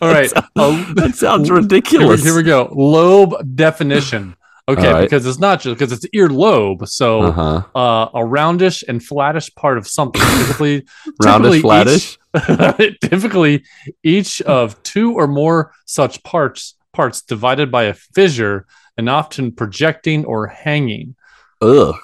All right. That A- that sounds ridiculous. here we go. Lobe definition. Okay, right. because it's not just because it's earlobe. So Uh huh. uh, a roundish and flattish part of something. Typically, Roundish, typically flattish. Each, typically, each of two or more such parts parts divided by a fissure and often projecting or hanging. Ugh.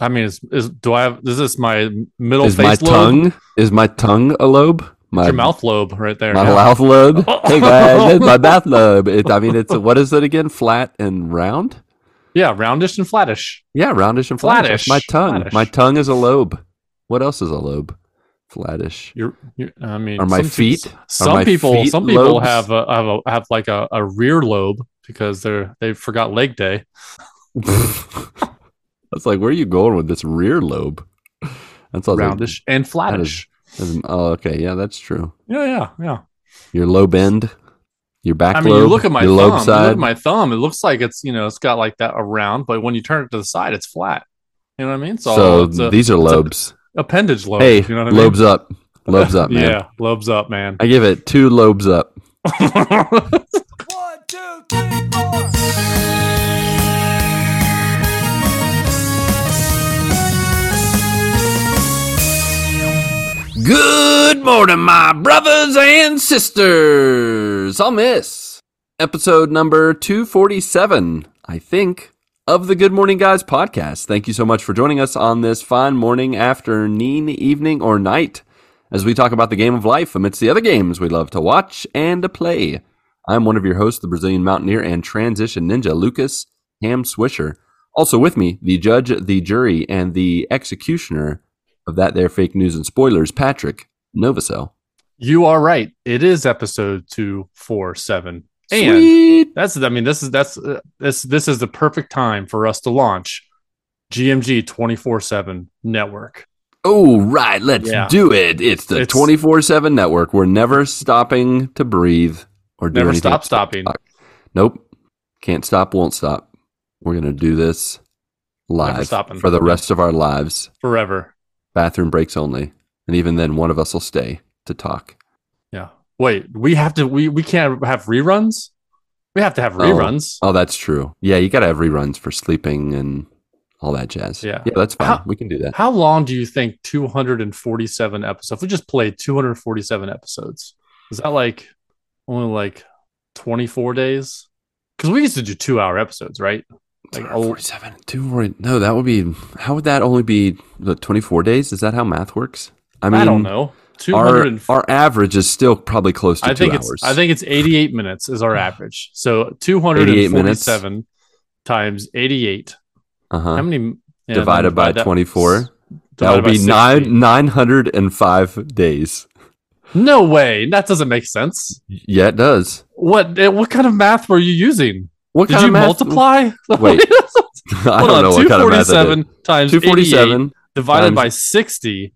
I mean, is, is do I have? Is this my middle Is my lobe? tongue? Is my tongue a lobe? My Your mouth lobe right there. My yeah. mouth lobe. hey guys, my mouth lobe. It, I mean, it's what is it again? Flat and round. Yeah, roundish and flattish. Yeah, roundish and flattish. Flattish. My tongue. Flattish. My tongue is a lobe. What else is a lobe? Flattish. You're, you're, I mean, Are my some, feet- Some my people, feet some people lobes? have a, have a, have like a, a rear lobe because they're they forgot leg day. That's like, where are you going with this rear lobe? That's all. roundish and flattish. Oh, okay. Yeah, that's true. yeah, yeah, yeah. Your lobe end, your back I mean, lobe, you look at my thumb. lobe You look side. at my thumb. It looks like it's you know it's got like that around, but when you turn it to the side, it's flat. You know what I mean? So, so it's a, these are it's a lobes. appendage lobe. hey, you know what I mean? lobes up. Lobes up, man. Yeah, lobes up, man. I give it two lobes up. One, two, three, four. Good morning, my brothers and sisters. I'll miss episode number 247, I think, of the Good Morning Guys podcast. Thank you so much for joining us on this fine morning, afternoon, evening, or night as we talk about the game of life amidst the other games we love to watch and to play. I'm one of your hosts, the Brazilian Mountaineer and Transition Ninja, Lucas Ham Swisher. Also with me, the judge, the jury, and the executioner of that there fake news and spoilers, Patrick Novacell. you are right. It is episode two, four, seven, and Sweet. That's I mean this is that's uh, this this is the perfect time for us to launch GMG 24/7 network. Oh, right. Let's Yeah. do it. It's the 24 7 network. We're never stopping to breathe or do Never anything. stop stopping. Nope. Can't stop, won't stop. We're going to do this live for the rest of our lives. Forever. Bathroom breaks only. And even then, one of us will stay to talk. Yeah. Wait, we have to we we can't have reruns? We have to have oh. reruns. Oh, that's true. Yeah, you got to have reruns for sleeping and all that jazz. Yeah. Yeah, that's fine. How- we can do that. How long do you think 247 episodes? If we just played 247 episodes, is that like only like 24 days? Because we used to do two hour episodes, right? Like, oh, 47 two forty- no that would be how would that only be the 24 days is that how math works i mean I don't know. our, our average is still probably close to I two think hours it's I think it's 88 minutes is our average. So 247 times 88. uh-huh How many yeah, divided by divide that- 24 that would be 60. nine 905 days No way. That doesn't make sense. yeah it does What eh, what kind of math were you using? What Did you multiply? Wait. i Hold don't on, know what kind of math 247 times 247 247 divided times- by 60.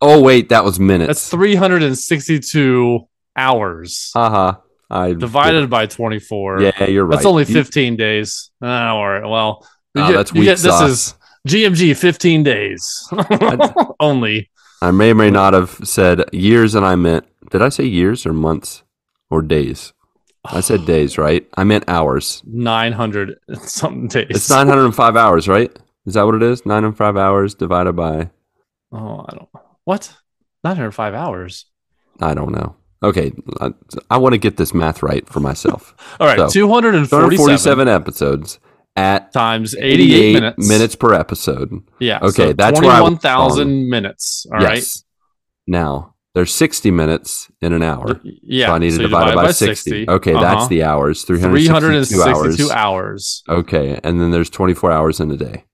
oh wait that was minutes That's 362 hours haha i divided by 24. yeah you're right That's only You- 15 days. Ah, all right. Well, you Oh, get- that's you weak get- this is GMG 15 days only. I may or may not have said years and I meant, did I say years or months or days? I said days, right? I meant hours. 900 and something days. It's 905 hours, right? Is that what it is? 905 hours divided by, Oh, I don't. What? 905 hours. I don't know. Okay. I, I want to get this math right for myself. All right, So, 247, 247 episodes at times 88, 88 minutes. minutes per episode. Yeah. Okay, so that's where I 21,000 minutes. All right. yes. Now, there's 60 minutes in an hour. Yeah. so I need to you divide it by 60. Okay, that's Uh-huh. the hours. 362 362 hours. hours. Okay, and then there's 24 hours in a day.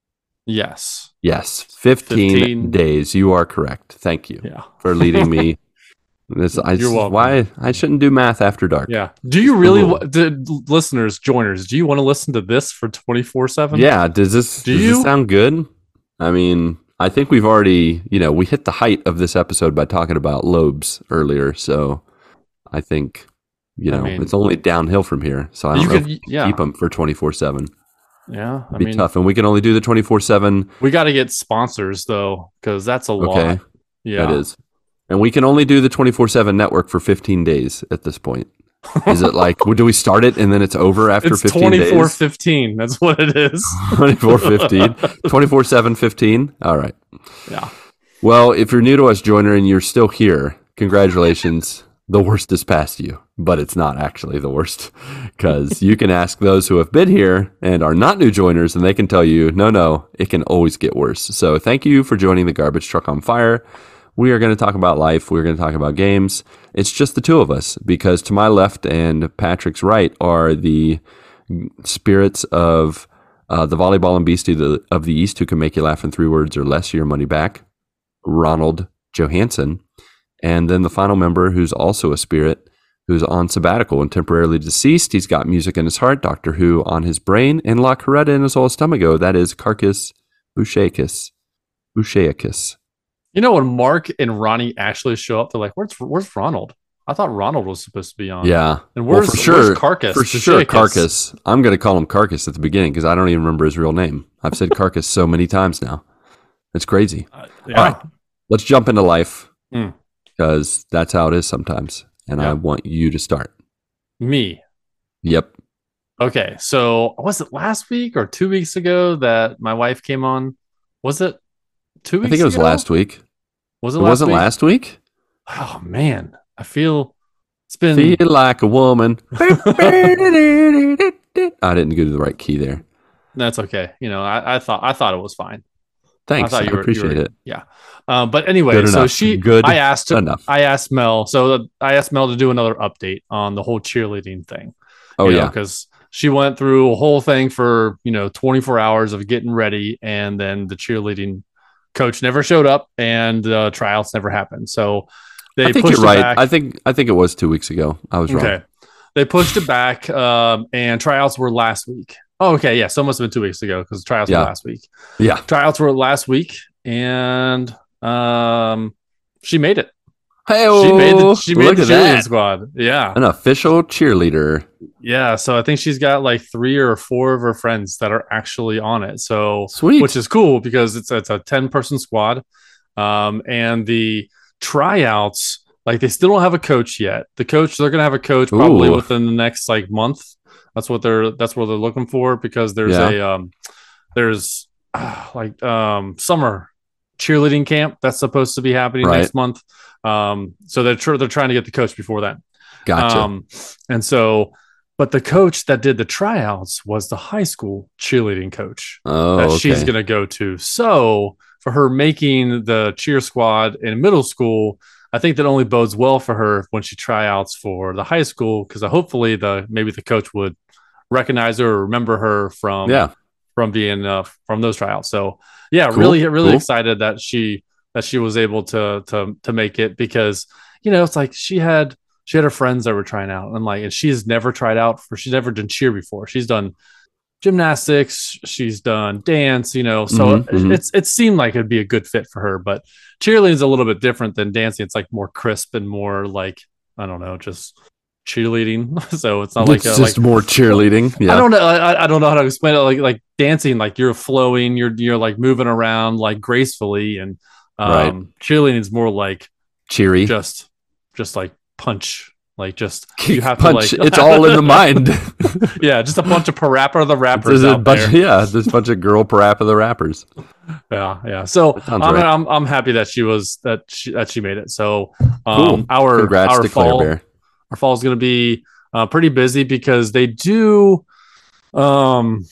Yes. Yes, 15, 15. days. You are correct. Thank you Yeah. for leading me. this, I, You're welcome. Why I shouldn't do math after dark. Yeah. Do you really, listeners, joiners, do you want to listen to this for 24 7? Yeah. Does this Do does you? this sound good? I mean, I think we've already, you know, we hit the height of this episode by talking about lobes earlier. So I think, you I know, mean- it's only downhill from here. So I don't You know could, if we yeah. keep them for 24 7. Yeah. I Be mean, tough. And we can only do the 24 7 we got to get sponsors though, because that's a lot. Okay. Yeah. That is. And we can only do the 24 7 network for 15 days at this point. Is it like do we start it and then it's over after it's 15 24 days? 15. That's what it is. 24 15 24 7 15 all right Yeah. well if you're new to us joiner and you're still here congratulations the worst is past you but it's not actually the worst because you can ask those who have been here and are not new joiners and they can tell you no no it can always get worse so thank you for joining the garbage truck on fire we are going to talk about life we're going to talk about games it's just the two of us because to my left and patrick's right are the spirits of uh, the volleyball and beastie of the, East who can make you laugh in three words or less, your money back, Ronald Johansson. And then the final member, who's also a spirit, who's on sabbatical and temporarily deceased. He's got music in his heart, Doctor Who on his brain, and La Coretta in his old stomacho. That is Carcass Bouchakis. Bouchakis. You know when Mark and Ronnie actually show up, they're like, "Where's Where's Ronald? I thought Ronald was supposed to be on." Yeah. And Well, where's, for sure, where's Carcass? For sure, Bouchakis? Carcass. I'm going to call him Carcass at the beginning because I don't even remember his real name. I've said Carcass so many times now. It's crazy. Uh, yeah. All right. Let's jump into life Mm. because that's how it is sometimes. And I want you to start. Me. Yep. Okay, so was it last week or two weeks ago that my wife came on? Was it two I think it was ago? last week. Was it, It wasn't week? last week. Oh man, I feel it's been. Feel like a woman. I didn't go to the right key there. That's okay. You know, I, I thought I thought it was fine. Thanks. I, you were, appreciate were- it. Yeah. Um, but anyway, Good so enough. she Good I asked enough. I asked Mel. So the, I asked Mel to do another update on the whole cheerleading thing. Oh yeah. because she went through a whole thing for you know 24 hours of getting ready, and then the cheerleading coach never showed up, and uh, tryouts never happened. So they I think pushed you're it right. back. I think I think it was two weeks ago. I was wrong. Okay. They pushed it back, um, and tryouts were last week. Oh, okay. Yeah. So it must have been two weeks ago because tryouts Yeah. were last week. Yeah. Tryouts were last week, and um, she made it. Hey, She made the, she made the cheerleading that. squad. Yeah. An official cheerleader. Yeah. So I think she's got like three or four of her friends that are actually on it. So Sweet. which is cool because it's it's a 10 person squad. Um, and the tryouts, like they still don't have a coach yet. The coach, they're gonna have a coach probably Ooh. within the next like month. That's what they're that's what they're looking for because there's Yeah. a um there's uh, like um summer cheerleading camp that's supposed to be happening Right. next month. Um, so they're tr- they're trying to get the coach before that. gotcha. Um, and so, but the coach that did the tryouts was the high school cheerleading coach oh, that okay. she's going to go to. So, for her making the cheer squad in middle school, I think that only bodes well for her when she tryouts for the high school because hopefully the maybe the coach would recognize her or remember her from yeah. From being uh, from those tryouts. So yeah, Cool, really really cool. excited that she that she was able to to to make it because you know it's like she had she had her friends that were trying out and like and she's never tried out for she's never done cheer before. She's done gymnastics, she's done dance, you know. So Mhm, mhm. it's it seemed like it'd be a good fit for her, but cheerleading is a little bit different than dancing. It's like more crisp and more like I don't know, just cheerleading. so it's not like it's a, just like more cheerleading. Yeah. I don't know. I, I don't know how to explain it. Like like dancing, like you're flowing, you're you're like moving around like gracefully, and um, Right. cheerleading is more like Cheery. just just like punch, like just you have Punch. to like it's all in the mind. yeah, just a bunch of parappa the rappers There's a bunch, there. yeah, there's a bunch of girl parappa the rappers. Yeah, yeah. So I'm, right. I'm I'm happy that she was that she that she made it. So um, Cool. our Congrats our to Claire fall Bear. Our fall is going to be uh, pretty busy because they do um,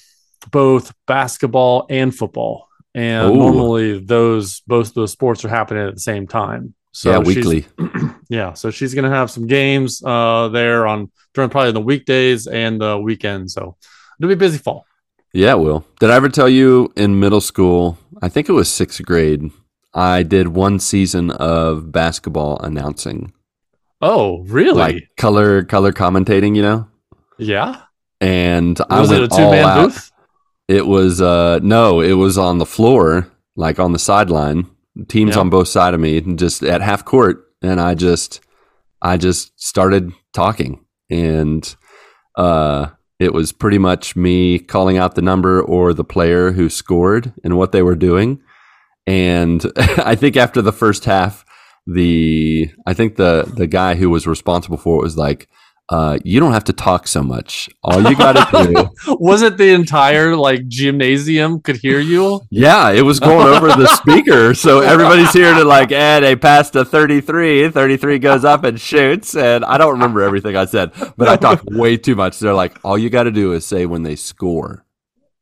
both basketball and football, and Ooh. normally those both those sports are happening at the same time. So yeah, weekly. yeah, so she's going to have some games uh, there on during probably the weekdays and the weekends. So it'll be a busy fall. Yeah, it will. Did I ever tell you in middle school? I think it was sixth grade. I did one season of basketball announcing, Oh, really? like color color commentating. You know, yeah. and I Was went it a two all man booth? It was uh no, it was on the floor, like on the sideline. Teams Yeah. on both side of me, and just at half court, and I just, I just started talking, and uh, it was pretty much me calling out the number or the player who scored and what they were doing. And I think after the first half, the I think the the guy who was responsible for it was like, uh, you don't have to talk so much. All you got to do. Was it the entire like gymnasium could hear you? Yeah, it was going over the speaker. So everybody's here to like, and they passed a 33. 33 goes up and shoots. And I don't remember everything I said, but I talked way too much. They're like, all you got to do is say when they score.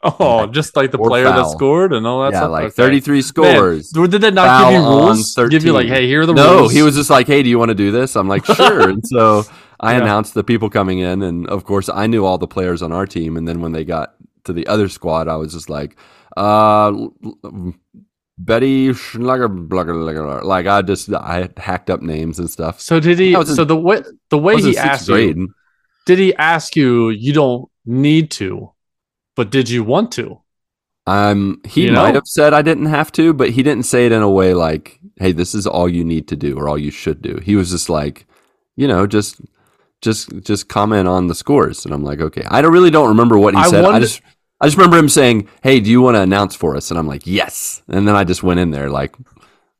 Oh, just like the player that scored and all that yeah, stuff. like Okay. 33 Man, scores. did they not Foul give you rules? Give you like, hey, here are the no, rules. No, he was just like, hey, do you want to do this? I'm like, sure. and so I Yeah. announced the people coming in. And of course, I knew all the players on our team. And then when they got to the other squad, I was just like, uh, Betty Schlager, like I just I hacked up names and stuff. So did he? Was in- so the way the way he asked grade. you, did he ask you? You don't need to, but did you want to? Um, he You know? might have said I didn't have to, but he didn't say it in a way like, "Hey, this is all you need to do or all you should do." He was just like, you know, just just just comment on the scores, and I'm like, okay. I don't really don't remember what he I said. I just I just remember him saying, "Hey, do you want to announce for us?" And I'm like, "Yes." And then I just went in there like.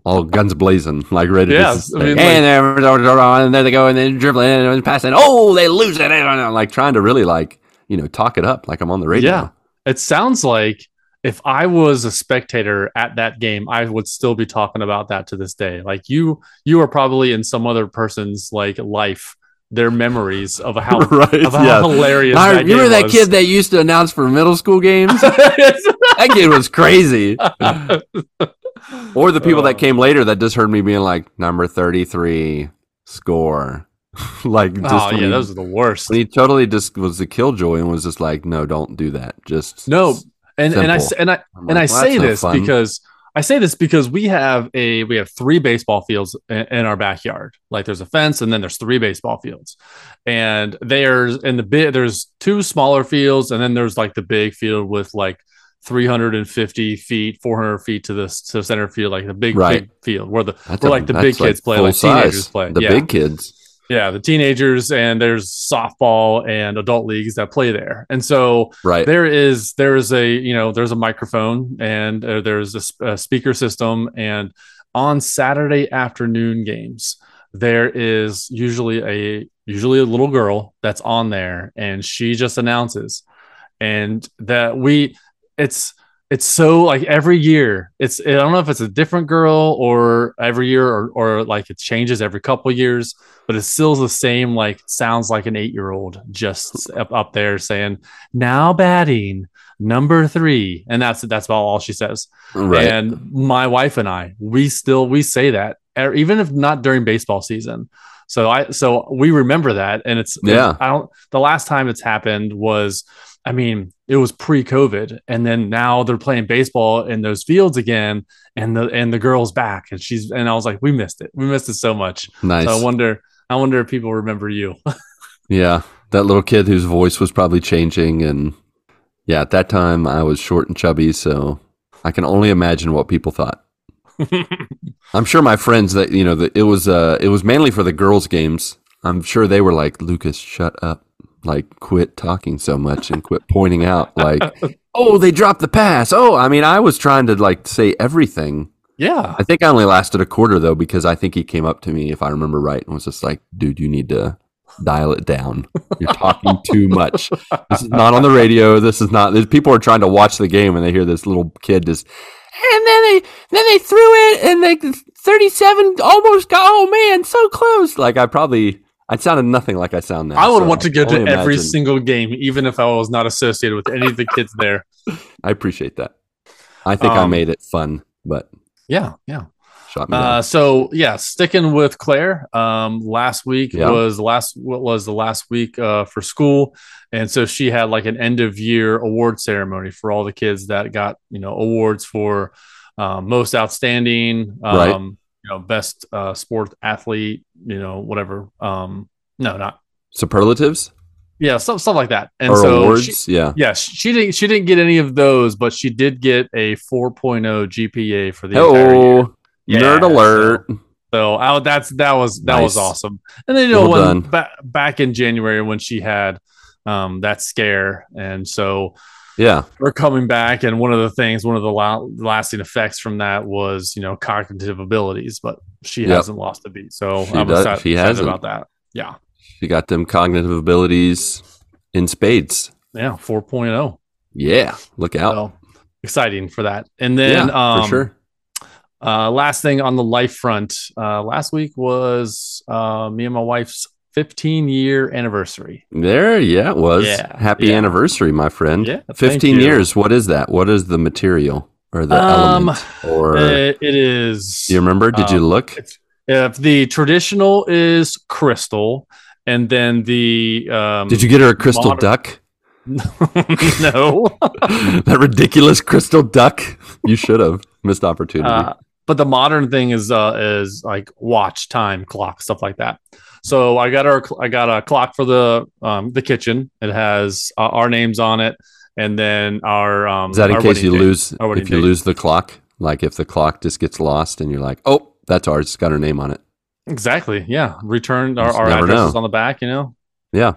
All guns blazing, like ready Yeah, to I mean, and, there, and there they go, and then dribbling and passing. Oh, they lose it! And I'm like trying to really like you know talk it up, like I'm on the radio. Yeah. It sounds like if I was a spectator at that game, I would still be talking about that to this day. Like you, you are probably in some other person's like life, their memories of how right? of how yeah. hilarious. I that remember that was. kid that used to announce for middle school games. that kid was crazy. Or the people Uh, that came later that just heard me being like number thirty three score, like oh, just oh yeah, he, those are the worst. he totally just was the killjoy and was just like, no, don't do that. Just No, and and I and I I'm and I like, well, say no this because I say this because we have a we have three baseball fields in, our backyard. Like there's a fence and then there's three baseball fields, and there's in the bit there's two smaller fields and then there's like the big field with like 350 feet, 400 feet to the to the center field, like the big Right. big field where the where, like, the big kids play, like teenagers play. The Yeah. big kids, yeah the teenagers and there's softball and adult leagues that play there, and so right? there is there is a you know there's a microphone and uh, there's a, a speaker system. And on saturday afternoon games there is usually a usually a little girl that's on there and she just announces. And that we it's it's so like every year it's i don't know if it's a different girl or every year or, or like it changes every couple years but it's still the same like sounds like an eight year old just up, up there saying now batting number three and that's that's about all she says right. and my wife and i we still we say that e- even if not during baseball season so i so we remember that and it's Yeah. i don't the last time it's happened was i mean it was pre-covid and then now they're playing baseball in those fields again and the and the girl's back and she's and i was like we missed it we missed it so much nice. so i wonder i wonder if people remember you Yeah, that little kid whose voice was probably changing, and yeah, at that time I was short and chubby, so I can only imagine what people thought. I'm sure my friends that you know that it was uh it was mainly for the girls' games. I'm sure they were like, Lucas, shut up, like quit talking so much and quit pointing out, like, oh, they dropped the pass. Oh, I mean, I was trying to like say everything. yeah I think I only lasted a quarter though because I think he came up to me, if I remember right, and was just like, "Dude, you need to dial it down. You're talking too much. This is not on the radio. This is not. There's people are trying to watch the game and they hear this little kid just." And then they then they threw it and they 37 almost got oh man so close like I probably I sounded nothing like I sound now. i would so want to go to every imagine. single game even if i was not associated with any of the kids there I appreciate that. I think I Um, made it fun, but yeah yeah shot me Uh, so yeah, sticking with Claire. Um, last week Yeah. was the last what was the last week uh, for school, and so she had like an end of year award ceremony for all the kids that got you know awards for um, most outstanding, um, Right. You know, best uh, sport athlete, you know, whatever. Um, no, not Superlatives yeah, stuff stuff like that. And or so awards, she, yeah. yeah, she didn't she didn't get any of those, but she did get a 4.0 GPA for the entire year. Oh, Yeah, nerd alert! So I, that's that was that was awesome. And then you know Well when ba- back in January when she had um, that scare, and so Yeah, we're coming back, and one of the things, one of the la- lasting effects from that was you know cognitive abilities, but she Yep. hasn't lost a beat. So She I'm does- excited, she hasn't. about that. Yeah, She got them cognitive abilities in spades. Yeah, 4.0. Yeah, look out. So exciting for that. And then yeah, um, for sure. Uh, last thing on the life front, uh, last week was uh, me and my wife's 15 year anniversary. There, yeah, it was. Yeah, Happy yeah. anniversary, my friend. Yeah, 15 years. What is that? What is the material or the Um, element? Or It- it is. do you remember? Did you um, look? If the traditional is crystal, and then the um, Did you get her a crystal modern- duck? no. that ridiculous crystal duck. You should have missed opportunity. Uh, but the modern thing is uh, is like watch time clock stuff like that. So I got our I got a clock for the um, the kitchen. It has uh, our names on it, and then our um, is that in case you date. lose? If you date. lose the clock, like if the clock just gets lost and you're like, oh, that's ours. It's got our name on it. exactly yeah Returned our, our addresses know. on the back. You know. Yeah.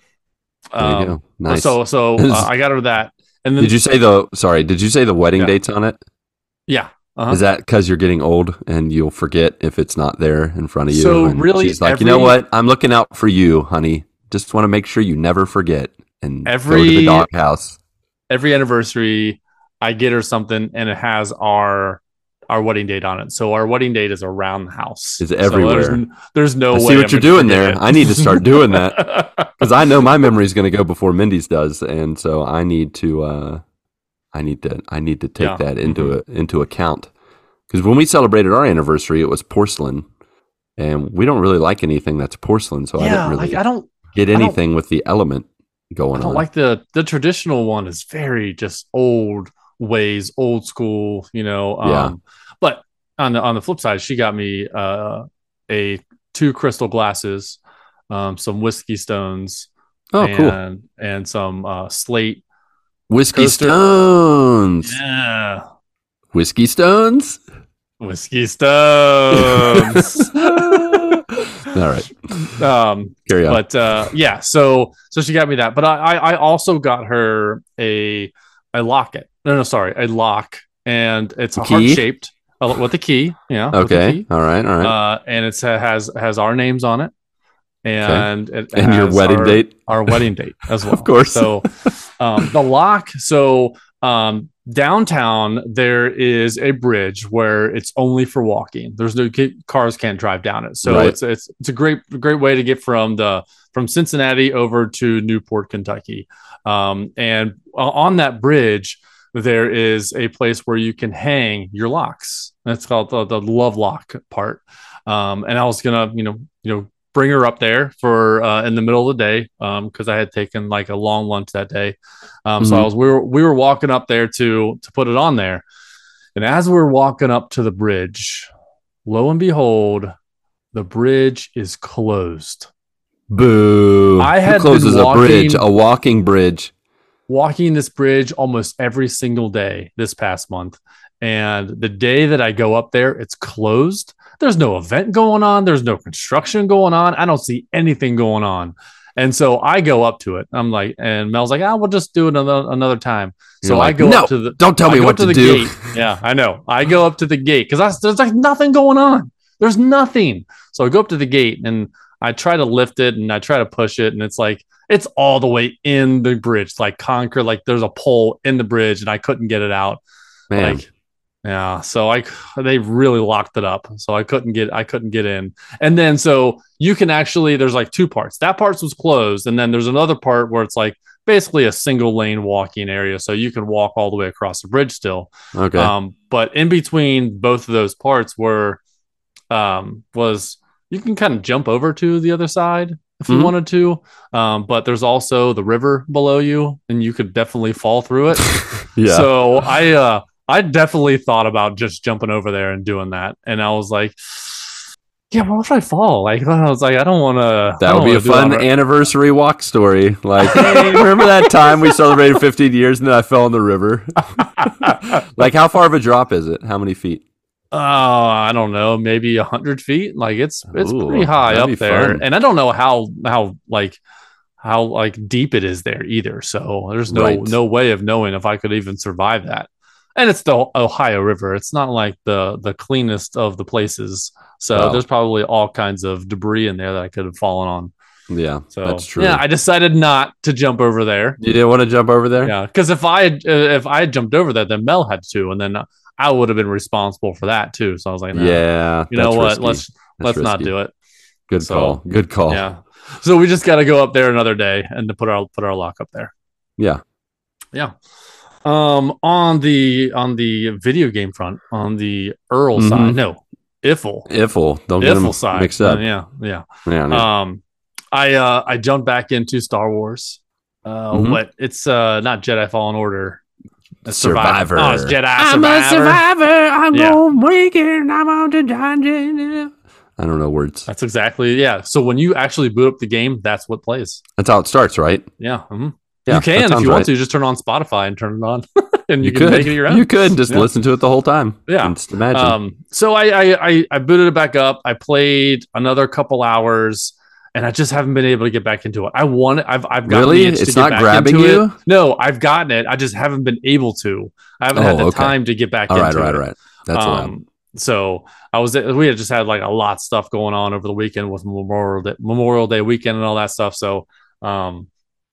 Um. Nice. So so uh, I got her that, and then did you say the? Sorry, did you say the wedding Yeah. dates on it? yeah. Uh-huh. Is that because you're getting old and you'll forget if it's not there in front of you? So and really she's like, you know what? I'm looking out for you, honey. Just want to make sure you never forget and go to Every- the doghouse. every anniversary I get her something and it has our our wedding date on it. So our wedding date is around the house. It's So everywhere. there's, there's no I way see what I'm you're doing there. it. I need to start doing that because I know my memory is going to go before Mindy's does, and so I need to. uh I need to. I need to take Yeah. Mm-hmm. that into a, into account because when we celebrated our anniversary, it was porcelain, and we don't really like anything that's porcelain. So I yeah, don't really like I don't get don't- anything with the element going I don't on. like the the traditional one is very just old ways, old school, you know. Um Yeah. but on the on the flip side, she got me uh a two crystal glasses, um, some whiskey stones, oh, cool. and and some uh slate. Whiskey coaster. stones. Yeah. Whiskey stones. Whiskey stones. All right, um carry on. but uh yeah so so she got me that but I, I i also got her a a locket no no sorry a lock and it's a heart shaped with the key yeah okay, key. all right, all right. uh and it has has our names on it and it and your wedding our- date. our wedding date as well. Of course. So um, the lock. So um, downtown there is a bridge where it's only for walking. There's no cars can't drive down it. So Right. it's it's it's a great great way to get from the from Cincinnati over to Newport, Kentucky. Um, and on that bridge there is a place where you can hang your locks. That's called the, the love lock part. Um, and I was gonna, you know, you know, bring her up there for uh, in the middle of the day because I had taken like a long lunch that day. Um, So I Mhm. was we were we were walking up there to to put it on there, and as we were walking up to the bridge, lo and behold, the bridge is closed. Boo! I Who had been closes a bridge, a walking bridge. walking this bridge almost every single day this past month. And the day that I go up there, it's closed. There's no event going on. There's no construction going on. I don't see anything going on. And so I go up to it. I'm like, and Mel's like, ah, we'll just do it another another time. So You're I like, go "No, up to the Don't tell I me what to to, the do. gate. Yeah, I know. I go up to the gate because there's like nothing going on. There's nothing. So I go up to the gate and I try to lift it and I try to push it, and it's like it's all the way in the bridge, like concrete. Like there's a pole in the bridge, and I couldn't get it out. Man, Like, yeah. So I they really locked it up, so I couldn't get I couldn't get in. And then so you can actually there's like two parts. That part was closed, and then there's another part where it's like basically a single lane walking area, so you can walk all the way across the bridge still. okay. Um, but in between both of those parts were um, was you can kind of jump over to the other side if you Mhm. wanted to. Um, but there's also the river below you, and you could definitely fall through it. yeah. So I uh, I definitely thought about just jumping over there and doing that, and I was like. Yeah, what if I fall? Like I was like, I don't want to. that would be a fun anniversary walk story. Like, hey, remember that time we celebrated 15 years and then I fell in the river? like, how far of a drop is it? How many feet? Oh, I don't know, maybe a hundred feet. Like it's it's Ooh, pretty high up there, fun. and I don't know how how like how like deep it is there either. So there's no Right. no way of knowing if I could even survive that. And it's the Ohio River. It's not like the the cleanest of the places. So Wow. there's probably all kinds of debris in there that I could have fallen on. Yeah, So that's true. Yeah, I decided not to jump over there. you didn't want to jump over there? Yeah, because if I had, if I had jumped over there, then Mel had to, and then I would have been responsible for that too. So I was like, nah, Yeah, you know what? risky. Let's That's let's not do it. Good so- call. Good call. Yeah. So we just got to go up there another day and to put our put our lock up there. Yeah. Yeah. Um, on the on the video game front, on the Earl Mhm. side, no, Iffle, Iffle. Don't get them Iffle side, mixed up. Uh, yeah, yeah. Yeah, no. Um, I uh I jumped back into Star Wars. Uh, Mhm. what? It's uh not Jedi Fallen Order. It's Survivor. Oh, it's Jedi I'm Survivor. a survivor. I'm Yeah. gonna make it. I'm on the dungeon. I don't know words. That's exactly yeah. So when you actually boot up the game, that's what plays. That's how it starts, right? Yeah. mhm. Yeah, you can if you want right. to just turn on Spotify and turn it on, and you, You, can could. make it your own. You could just Yeah. listen to it the whole time. Yeah. Just imagine. Um, so I, I I I booted it back up. I played another couple hours, and I just haven't been able to get back into it. I want it. I've I've gotten Really? It's not grabbing you? It. No, I've gotten it. I just haven't been able to. I haven't had Oh, the okay. time to get back all right, into all right, it. all right. That's um, so I was we had just had like a lot of stuff going on over the weekend with Memorial Day, Memorial Day weekend and all that stuff. So um,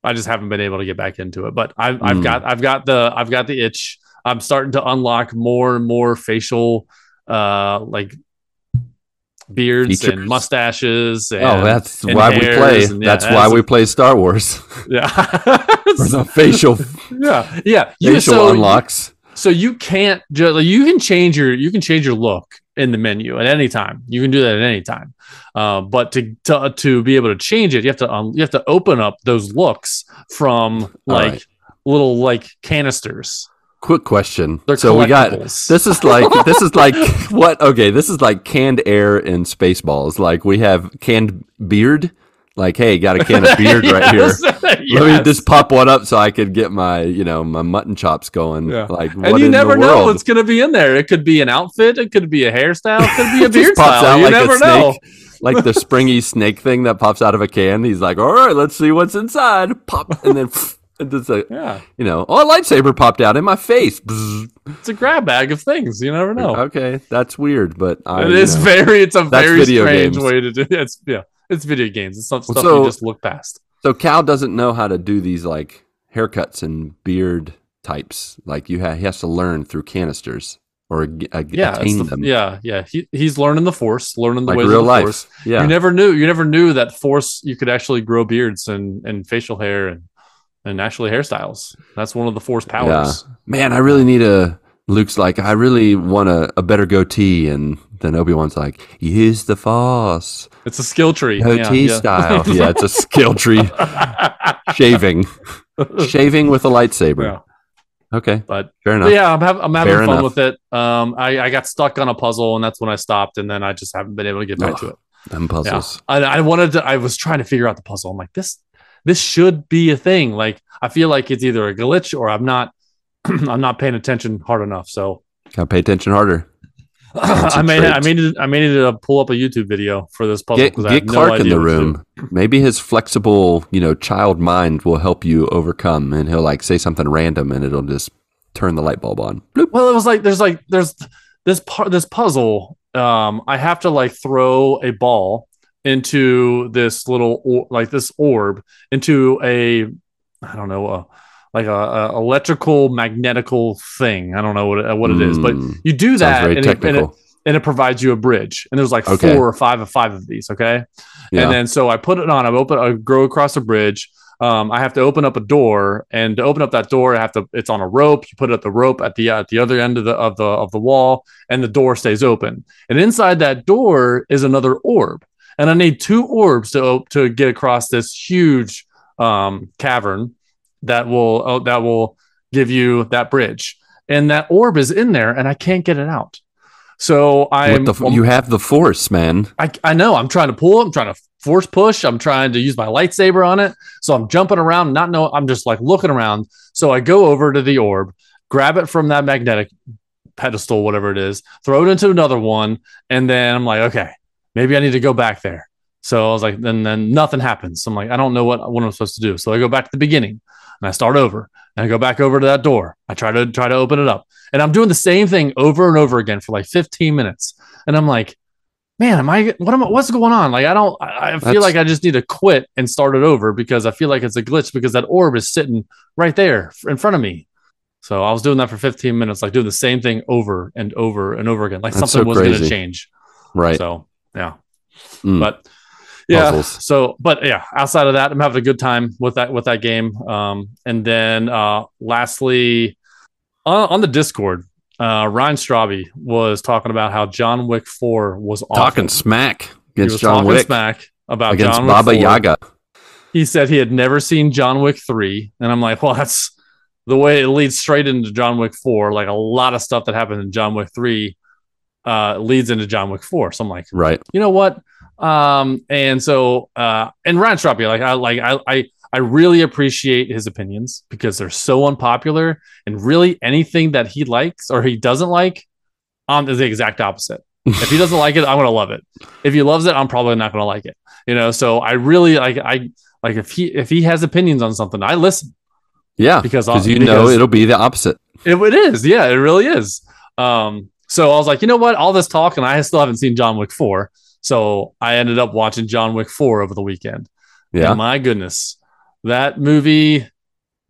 I just haven't been able to get back into it. But I've I've Mm. got I've got the I've got the itch. I'm starting to unlock more and more facial uh like beards Features? and mustaches. And, Oh, that's why we play. and- yeah, that's why as- we play Star Wars. yeah For the facial yeah yeah facial so- unlocks. so you can't ju- like, you can change your you can change your look in the menu at any time you can do that at any time uh, but to, to to be able to change it you have to um, you have to open up those looks from like right. little like canisters Quick question. they're so we got this is like this is like what? Okay, this is like canned air in Spaceballs. Like we have canned beard. Like, hey, got a can of beard right here. Yes, Let me just pop one up so I could get my, you know, my mutton chops going. Yeah. Like, and you never know what's going to be in there. It could be an outfit. It could be a hairstyle. It could be a beard style. You like a never know. like the springy snake thing that pops out of a can. He's like, all right, let's see what's inside. Pop, and then and just a, Yeah, you know, oh, a lightsaber popped out in my face. It's a grab bag of things. You never know. Okay, that's weird, but I, it you know. very. It's a very strange games. way to do. it. It's yeah. It's video games. It's some stuff So- you just look past. So Cal doesn't know how to do these like haircuts and beard types. Like you, ha- he has to learn through canisters or uh, Yeah, attain the, them. yeah, yeah. He, he's learning the force, learning the like ways real of the life. force. Yeah, You never knew. You never knew that force. You could actually grow beards and and facial hair and and actually hairstyles. That's one of the force powers. man, I really need a. Luke's like, I really want a, a better goatee, and then Obi Wan's like, use the force It's a skill tree. goatee yeah, yeah. style. yeah, it's a skill tree. Shaving, shaving with a lightsaber. Yeah. Okay, But fair But enough. yeah, I'm, hav- I'm having Fair fun enough. with it. Um, I, I got stuck on a puzzle, and that's when I stopped, and then I just haven't been able to get back Ugh, to it. Them Yeah, puzzles. I, I wanted to. I was trying to figure out the puzzle. I'm like, this, this should be a thing. Like, I feel like it's either a glitch or I'm not, I'm not paying attention hard enough. So Gotta pay attention harder. I may, I may, need, I may need to pull up a YouTube video for this puzzle. Get, 'cause I have get no Clark in the what to do. room. Maybe his flexible, you know, child mind will help you overcome, and he'll like say something random, and it'll just turn the light bulb on. Bloop. Well, it was like there's like there's this part this puzzle. Um, I have to like throw a ball into this little or, like this orb into a I don't know a like a, a electrical magnetical thing. I don't know what it, what it is, but Mm, you do that and it, and, it, and it provides you a bridge. And there's like Okay. four or five of five of these. Okay. yeah. And then so I put it on. I open. I go across a bridge. Um, I have to open up a door, and to open up that door, I have to. It's on a rope. You put it at the rope at the at the other end of the of the of the wall, and the door stays open. And inside that door is another orb, and I need two orbs to to get across this huge um, cavern that will oh, that will give you that bridge. And that orb is in there, and I can't get it out. So the f- you have the force, man. I, I know I'm trying to pull. I'm trying to force push. I'm trying to use my lightsaber on it. So I'm jumping around, not know. I'm just like looking around. So I go over to the orb, grab it from that magnetic pedestal, whatever it is, throw it into another one, and then I'm like, okay, maybe I need to go back there. So I was like, then then nothing happens. I'm like, I don't know what what I'm supposed to do. So I go back to the beginning and I start over and I go back over to that door. I try to try to open it up, and I'm doing the same thing over and over again for like 15 minutes. And I'm like, man, am I what am I, what's going on? Like I don't I, I feel That's- like I just need to quit and start it over because I feel like it's a glitch because that orb is sitting right there in front of me. So I was doing that for 15 minutes, like doing the same thing over and over and over again. Like That's something so was going to change. Right. So yeah. Mm. But yeah. Puzzles. So but yeah, outside of that, I'm having a good time with that with that game. Um and then uh lastly on, on the Discord, uh Ryan Straube was talking about how John Wick 4 was awful. Talking smack He against was John talking Wick smack about against John Wick Baba 4. Yaga. He said he had never seen John Wick 3. And I'm like, well, that's the way it leads straight into John Wick 4. Like a lot of stuff that happened in John Wick 3 uh, leads into John Wick 4. So I'm like, Right. you know what? Um, and so uh, and Ryan Straube, like I like I I I really appreciate his opinions because they're so unpopular and really anything that he likes or he doesn't like, um is the exact opposite. if he doesn't like it, I'm gonna love it. If he loves it, I'm probably not gonna like it. You know, so I really like I like if he if he has opinions on something, I listen Yeah. because Because you know it'll be the opposite. it, it is. Yeah, it really is. Um, so I was like, you know what? All this talk, and I still haven't seen John Wick 4. So I ended up watching John Wick 4 over the weekend. Yeah. And my goodness, that movie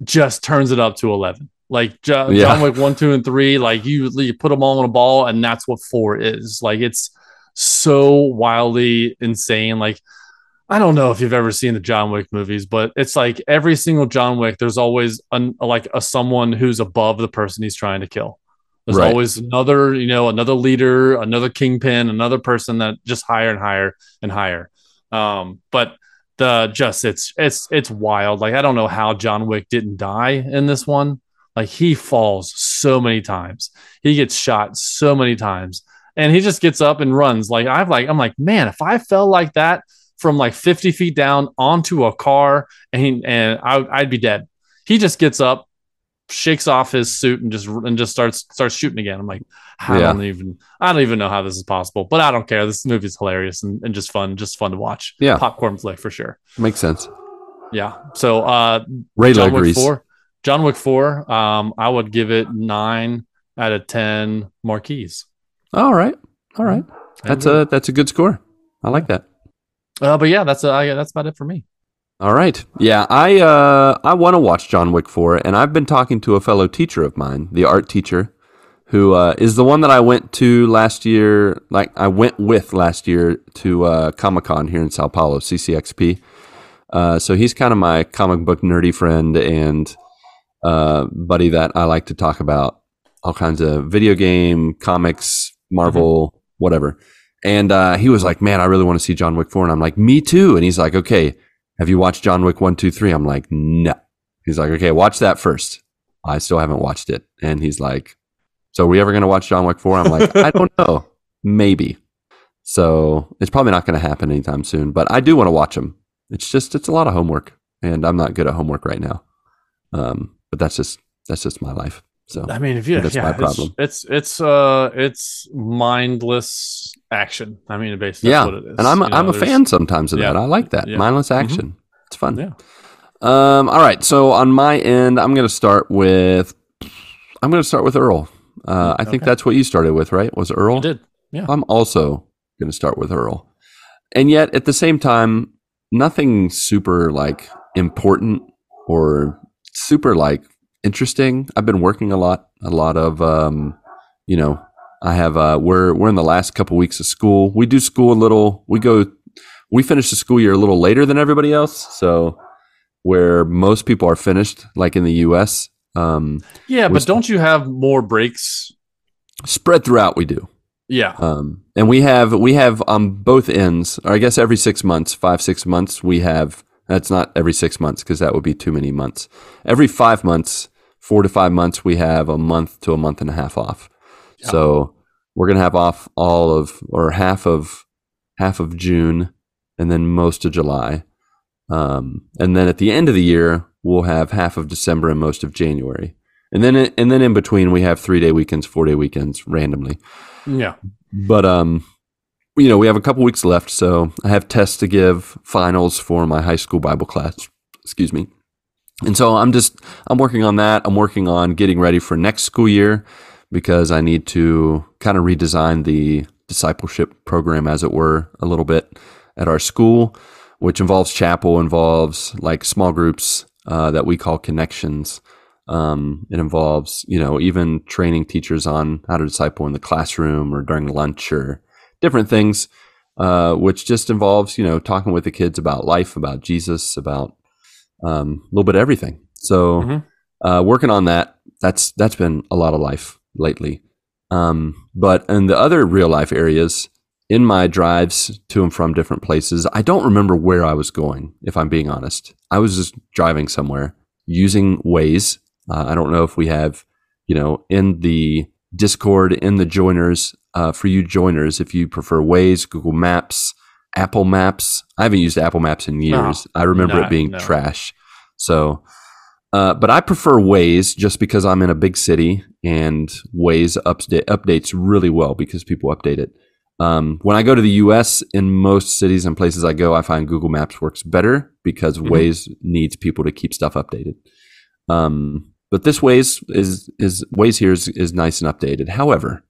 just turns it up to 11. Like Jo- Yeah. John Wick 1, 2, and 3, like you, you put them all on a ball, and that's what 4 is. Like it's so wildly insane. Like, I don't know if you've ever seen the John Wick movies, but it's like every single John Wick, there's always an, like a someone who's above the person he's trying to kill. There's Right. always another, you know, another leader, another kingpin, another person that just higher and higher and higher. Um, but the just it's it's it's wild. Like I don't know how John Wick didn't die in this one. Like he falls so many times. He gets shot so many times. And he just gets up and runs. Like I've like I'm like, man, if I fell like that from like 50 feet down onto a car and he, and I, I'd be dead. He just gets up, shakes off his suit and just and just starts starts shooting again. I'm like, I Yeah. don't even I don't even know how this is possible, but I don't care. This movie's hilarious and, and just fun, just fun to watch. Yeah. popcorn flick for sure. Makes sense. Yeah. So uh, Raylo John Wick agrees. four, John Wick four. Um, I would give it nine out of ten marquees. All right. All right. That's a that's a good score. I like that. Uh, but yeah, that's uh, yeah, that's about it for me. All right. Yeah, I uh I want to watch John Wick 4 and I've been talking to a fellow teacher of mine, the art teacher, who uh, is the one that I went to last year, like I went with last year to uh, Comic-Con here in Sao Paulo, CCXP. Uh, so he's kind of my comic book nerdy friend and uh, buddy that I like to talk about all kinds of video game, comics, Marvel, whatever. And uh, he was like, "Man, I really want to see John Wick 4." And I'm like, "Me too." And he's like, "Okay, have you watched John Wick 1, 2, 3? I'm like, no. He's like, okay, watch that first. I still haven't watched it. And he's like, so are we ever going to watch John Wick 4? I'm like, I don't know. Maybe. So it's probably not going to happen anytime soon, but I do want to watch them. It's just, it's a lot of homework and I'm not good at homework right now. Um, but that's just, that's just my life. So I mean, if you That's yeah, my it's- problem. It's, it's uh it's mindless action. I mean, basically, yeah. that's what it is. And I'm, You know, I'm a fan sometimes of Yeah. that. I like that. Yeah. Mindless Mhm. action. It's fun. Yeah. Um, all right. So on my end, I'm going to start with I'm going to start with Earl. Uh, I think Okay. that's what you started with, right? Was Earl? I did. Yeah. I'm also going to start with Earl. And yet at the same time, nothing super like important or super like interesting. I've been working a lot, a lot of um, you know, I have uh we're we're in the last couple weeks of school. We do school a little we go we finish the school year a little later than everybody else. So where most people are finished, like in the US, um, Yeah, but don't you have more breaks? spread throughout we do. Yeah. Um, and we have we have on both ends, or I guess every six months, five six months, we have. That's not every six months because that would be too many months. Every five months, four to five months, we have a month to a month and a half off. Yeah. So we're gonna have off all of or half of half of June, and then most of July, um, and then at the end of the year we'll have half of December and most of January, and then and then in between we have three day weekends, four day weekends randomly Yeah. but um you know we have a couple weeks left so i have tests to give finals for my high school bible class excuse me and so i'm just i'm working on that i'm working on getting ready for next school year because i need to kind of redesign the discipleship program, as it were, a little bit at our school, which involves chapel, involves like small groups uh, that we call connections. Um, it involves, you know, even training teachers on how to disciple in the classroom or during lunch or different things, uh, which just involves, you know, talking with the kids about life, about Jesus, about um, a little bit of everything. So, Mhm. uh, working on that, that's that's been a lot of life lately. Um, but in the other real life areas, in my drives to and from different places, I don't remember where I was going. If I'm being honest, I was just driving somewhere using Waze. Uh, I don't know if we have, you know, in the Discord, in the joiners, uh, for you joiners, if you prefer Waze, Google Maps, Apple Maps. I haven't used Apple Maps in years. I remember no, it being no. trash. So, uh, but I prefer Waze just because I'm in a big city and Waze update, updates really well because people update it. Um, when I go to the US, in most cities and places I go, I find Google Maps works better because Mhm. Waze needs people to keep stuff updated. Um, but this Waze is is Waze here is, is nice and updated. However,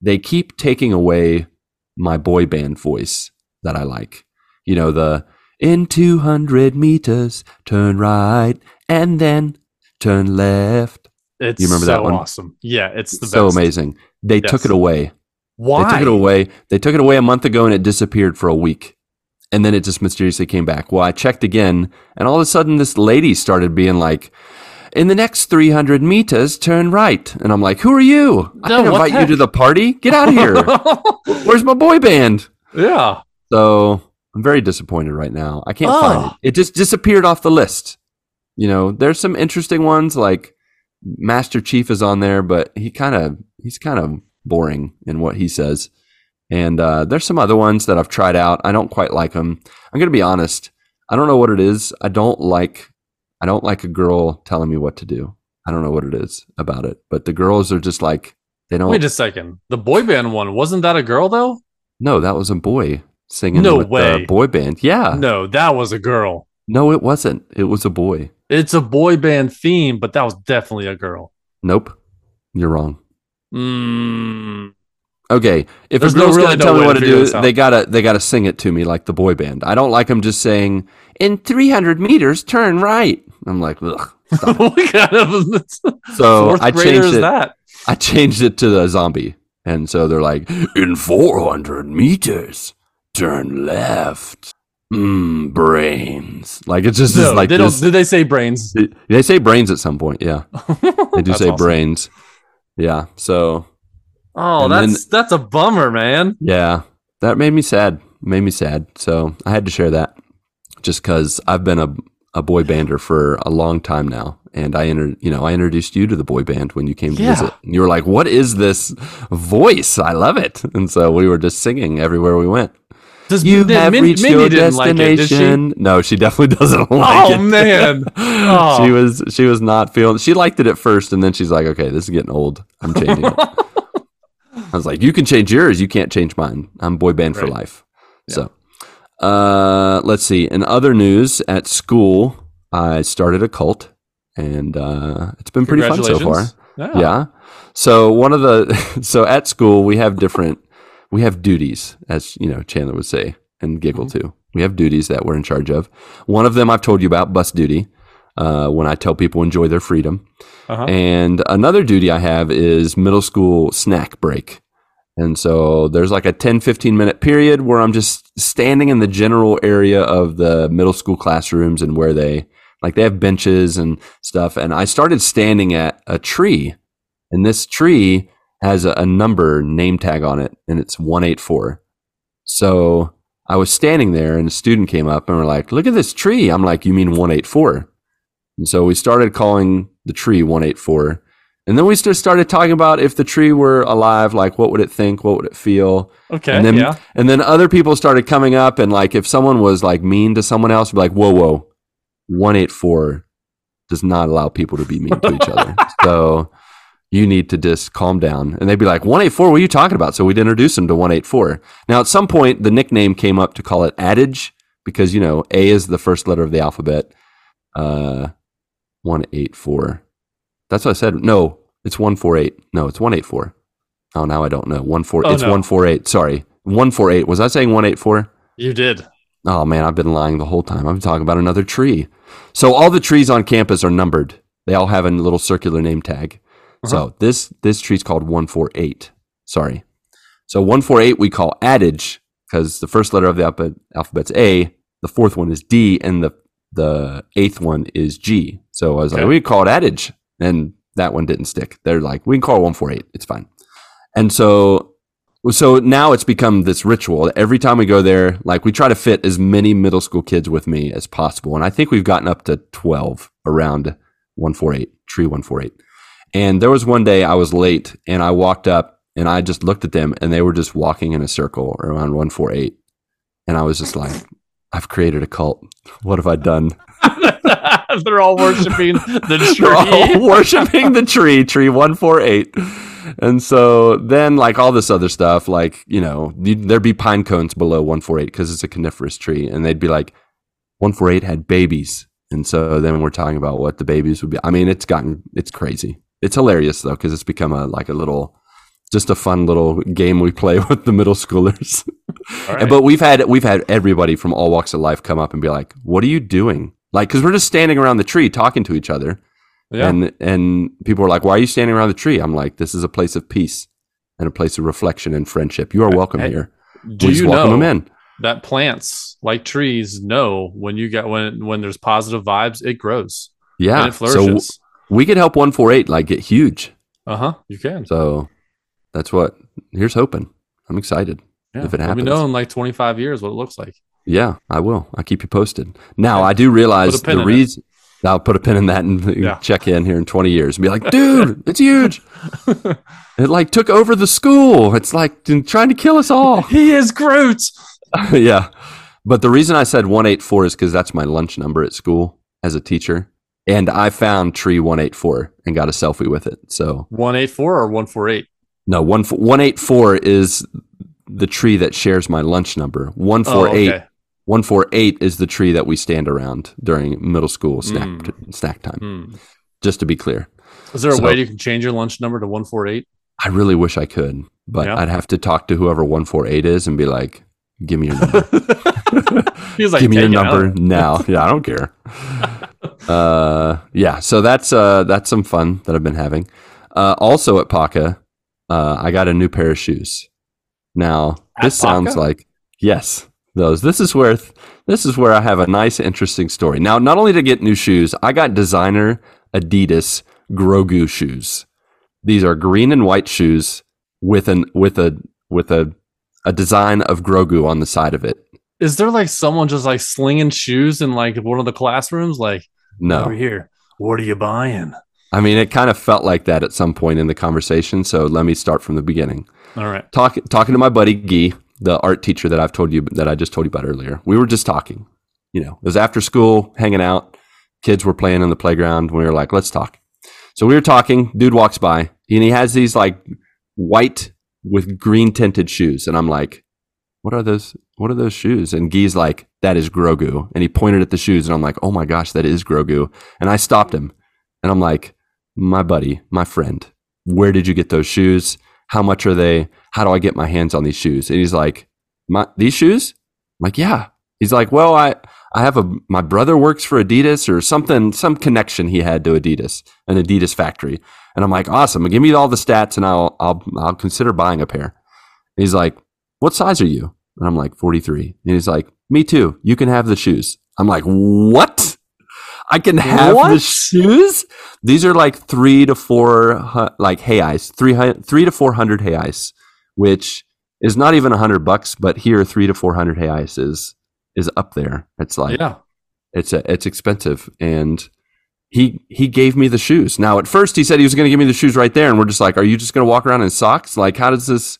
they keep taking away my boy band voice that I like. You know the in 200 meters, turn right and then turn left. It's You remember so that one? awesome. Yeah, it's the so best. amazing. They took it away. Why? They took it away. They took it away a month ago and it disappeared for a week. And then it just mysteriously came back. Well, I checked again and all of a sudden this lady started being like, in the next 300 meters, turn right. And I'm like, who are you? I No, didn't invite you to the party. Get out of here. Where's my boy band? yeah. So I'm very disappointed right now. I can't find Oh. it. It just disappeared off the list. You know, there's some interesting ones like Master Chief is on there, but he kind of he's kind of boring in what he says. And uh, there's some other ones that I've tried out. I don't quite like them. I'm gonna be honest. I don't know what it is. I don't like I don't like a girl telling me what to do. I don't know what it is about it, but the girls are just like they don't. Wait a second. The boy band one wasn't that a girl though? no, that was a boy singing No way. boy band. Yeah, No, that was a girl. No, it wasn't. It was a boy. It's a boy band theme, but that was definitely a girl. Nope. You're wrong. Mm, Okay, if There's a no really gonna no tell me what to do, they gotta they gotta sing it to me like the boy band. I don't like them just saying in 300 meters, turn right. I'm like, ugh. what kind of So I changed it. that? I changed it to the zombie, and so they're like, in 400 meters, turn left. Mmm, brains. Like it's just No, like they this. don't. Did they say brains? They say brains at some point. Yeah, they do That's say awesome. brains. Yeah. So Oh, And that's that's a bummer, man. Yeah, that made me sad. Made me sad. So I had to share that, just because I've been a a boy bander for a long time now, and I inter, you know I introduced you to the boy band when you came to Yeah. visit. And you were like, "What is this voice? I love it!" And so we were just singing everywhere we went. Does You Min- have Min- reached Mindy your didn't like it, destination. No, she definitely doesn't like Oh, it. man. Oh. Man, she was she was not feeling. She liked it at first, and then she's like, "Okay, this is getting old. I'm changing it." I was like, "You can change yours. You can't change mine. I'm boy band for Right. life." So, uh, let's see. In other news, at school, I started a cult, and uh, it's been pretty fun so far. Congratulations. Yeah. So one of the so at school we have different we have duties, as you know Chandler would say and giggle too. We have duties that we're in charge of. One of them I've told you about, bus duty. Uh, when I tell people enjoy their freedom, Uh-huh. and another duty I have is middle school snack break. And so there's like a 10, 15 minute period where I'm just standing in the general area of the middle school classrooms and where they, like, they have benches and stuff. And I started standing at a tree, and this tree has a, a number name tag on it, and it's 184. So I was standing there, and a student came up and we were like, Look at this tree. I'm like, You mean 184? And so we started calling the tree 184. And then we just started talking about if the tree were alive, like what would it think? What would it feel? Okay. and then yeah. and then other people started coming up and like if someone was like mean to someone else, be like, whoa, whoa, 184 does not allow people to be mean to each other. So you need to just calm down. And they'd be like, 184, what are you talking about? So we'd introduce them to 184. Now at some point the nickname came up to call it adage because you know, A is the first letter of the alphabet. Uh 184. That's what I said. No, it's 148. No, it's 184. Oh, now I don't know. One four. Oh, it's no. one four eight. Sorry, one four eight. Was I saying one eight four? You did. Oh man, I've been lying the whole time. I'm talking about another tree. So all the trees on campus are numbered. They all have a little circular name tag. Uh-huh. So this this tree's called 148. Sorry. So 148 we call adage because the first letter of the alphabet, alphabet's A, the fourth one is D, and the the eighth one is G. So I was like, we call it adage, and that one didn't stick. They're like, we can call it 148. It's fine. And so so now it's become this ritual. Every time we go there, like we try to fit as many middle school kids with me as possible. And I think we've gotten up to 12 around 148, tree 148. And there was one day I was late and I walked up and I just looked at them and they were just walking in a circle around 148. And I was just like, I've created a cult. What have I done? They're all worshiping the They're all tree. worshiping the tree, tree 148. And so then, like all this other stuff, like, you know, there'd be pine cones below 148 because it's a coniferous tree. And they'd be like, 148 had babies. And so then we're talking about what the babies would be. I mean, it's gotten, it's crazy. It's hilarious though, because it's become a, like a little, just a fun little game we play with the middle schoolers. Right. And- But we've had we've had everybody from all walks of life come up and be like, "What are you doing?" Like, because we're just standing around the tree talking to each other, yeah. and and people are like, "Why are you standing around the tree?" I'm like, "This is a place of peace and a place of reflection and friendship. You are welcome Hey, here. Do we you welcome know them in." that plants, like trees, know when you get when when there's positive vibes, it grows Yeah. and it So flourishes. We could help one four eight like get huge. uh huh. You can. So that's what. Here's hoping. I'm excited. Yeah. if it happens, Let me know in like 25 years what it looks like. Yeah, I will. I'll keep you posted. Now, Okay. I do realize Put a pin the reason. I'll put a pin in that and Yeah. check in here in 20 years and be like, dude, it's huge. it like took over the school. It's like trying to kill us all. He is Groot. yeah. But the reason I said 184 is because that's my lunch number at school as a teacher. And I found tree 184 and got a selfie with it. So, 184 or 148? no, one, 184 is the tree that shares my lunch number. 148 Oh, okay. 148 is the tree that we stand around during middle school snack Mm. snack time. Hmm. Just to be clear, Is there a So- way you can change your lunch number to 148? I really wish I could, but Yeah. I'd have to talk to whoever 148 is and be like, "Give me your number. He's like, Give me your number out." now." Yeah, I don't care. uh, yeah, so that's uh, that's some fun that I've been having. Uh, also at Paca, uh, I got a new pair of shoes. Now At this sounds like yes, those. This is where this is where I have a nice, interesting story. Now, not only to get new shoes, I got designer Adidas Grogu shoes. These are green and white shoes with an with a with a a design of Grogu on the side of it. Is there like someone just like slinging shoes in like one of the classrooms? Like, No, over here, what are you buying? I mean it kind of felt like that at some point in the conversation. So let me start from the beginning. All right. Talk, talking to my buddy Gee, the art teacher that I've told you that I just told you about earlier. We were just talking. You know, it was after school, hanging out. Kids were playing in the playground. We were like, let's talk. So we were talking. Dude walks by and he has these like white with green tinted shoes, and I'm like, what are those? What are those shoes? And Guy's like, that is Grogu. And he pointed at the shoes, and I'm like, oh my gosh, that is Grogu. And I stopped him, and I'm like, my buddy, my friend, where did you get those shoes? How much are they? How do I get my hands on these shoes? And he's like, my, these shoes? I'm like, yeah. He's like, well, I, I have a, my brother works for Adidas or something, some connection he had to Adidas, an Adidas factory. And I'm like, awesome. Give me all the stats and I'll, I'll, I'll consider buying a pair. And he's like, what size are you? And I'm like, 43. And he's like, me too. You can have the shoes. I'm like, what? I can have the shoes? These are like three to four, like reais, three, three to 400 reais, which is not even a hundred bucks, but here, three to 400 reais is, is up there. It's like, yeah. it's a, it's expensive. And he he gave me the shoes. Now at first he said he was going to give me the shoes right there. And we're just like are you just going to walk around in socks? Like how does this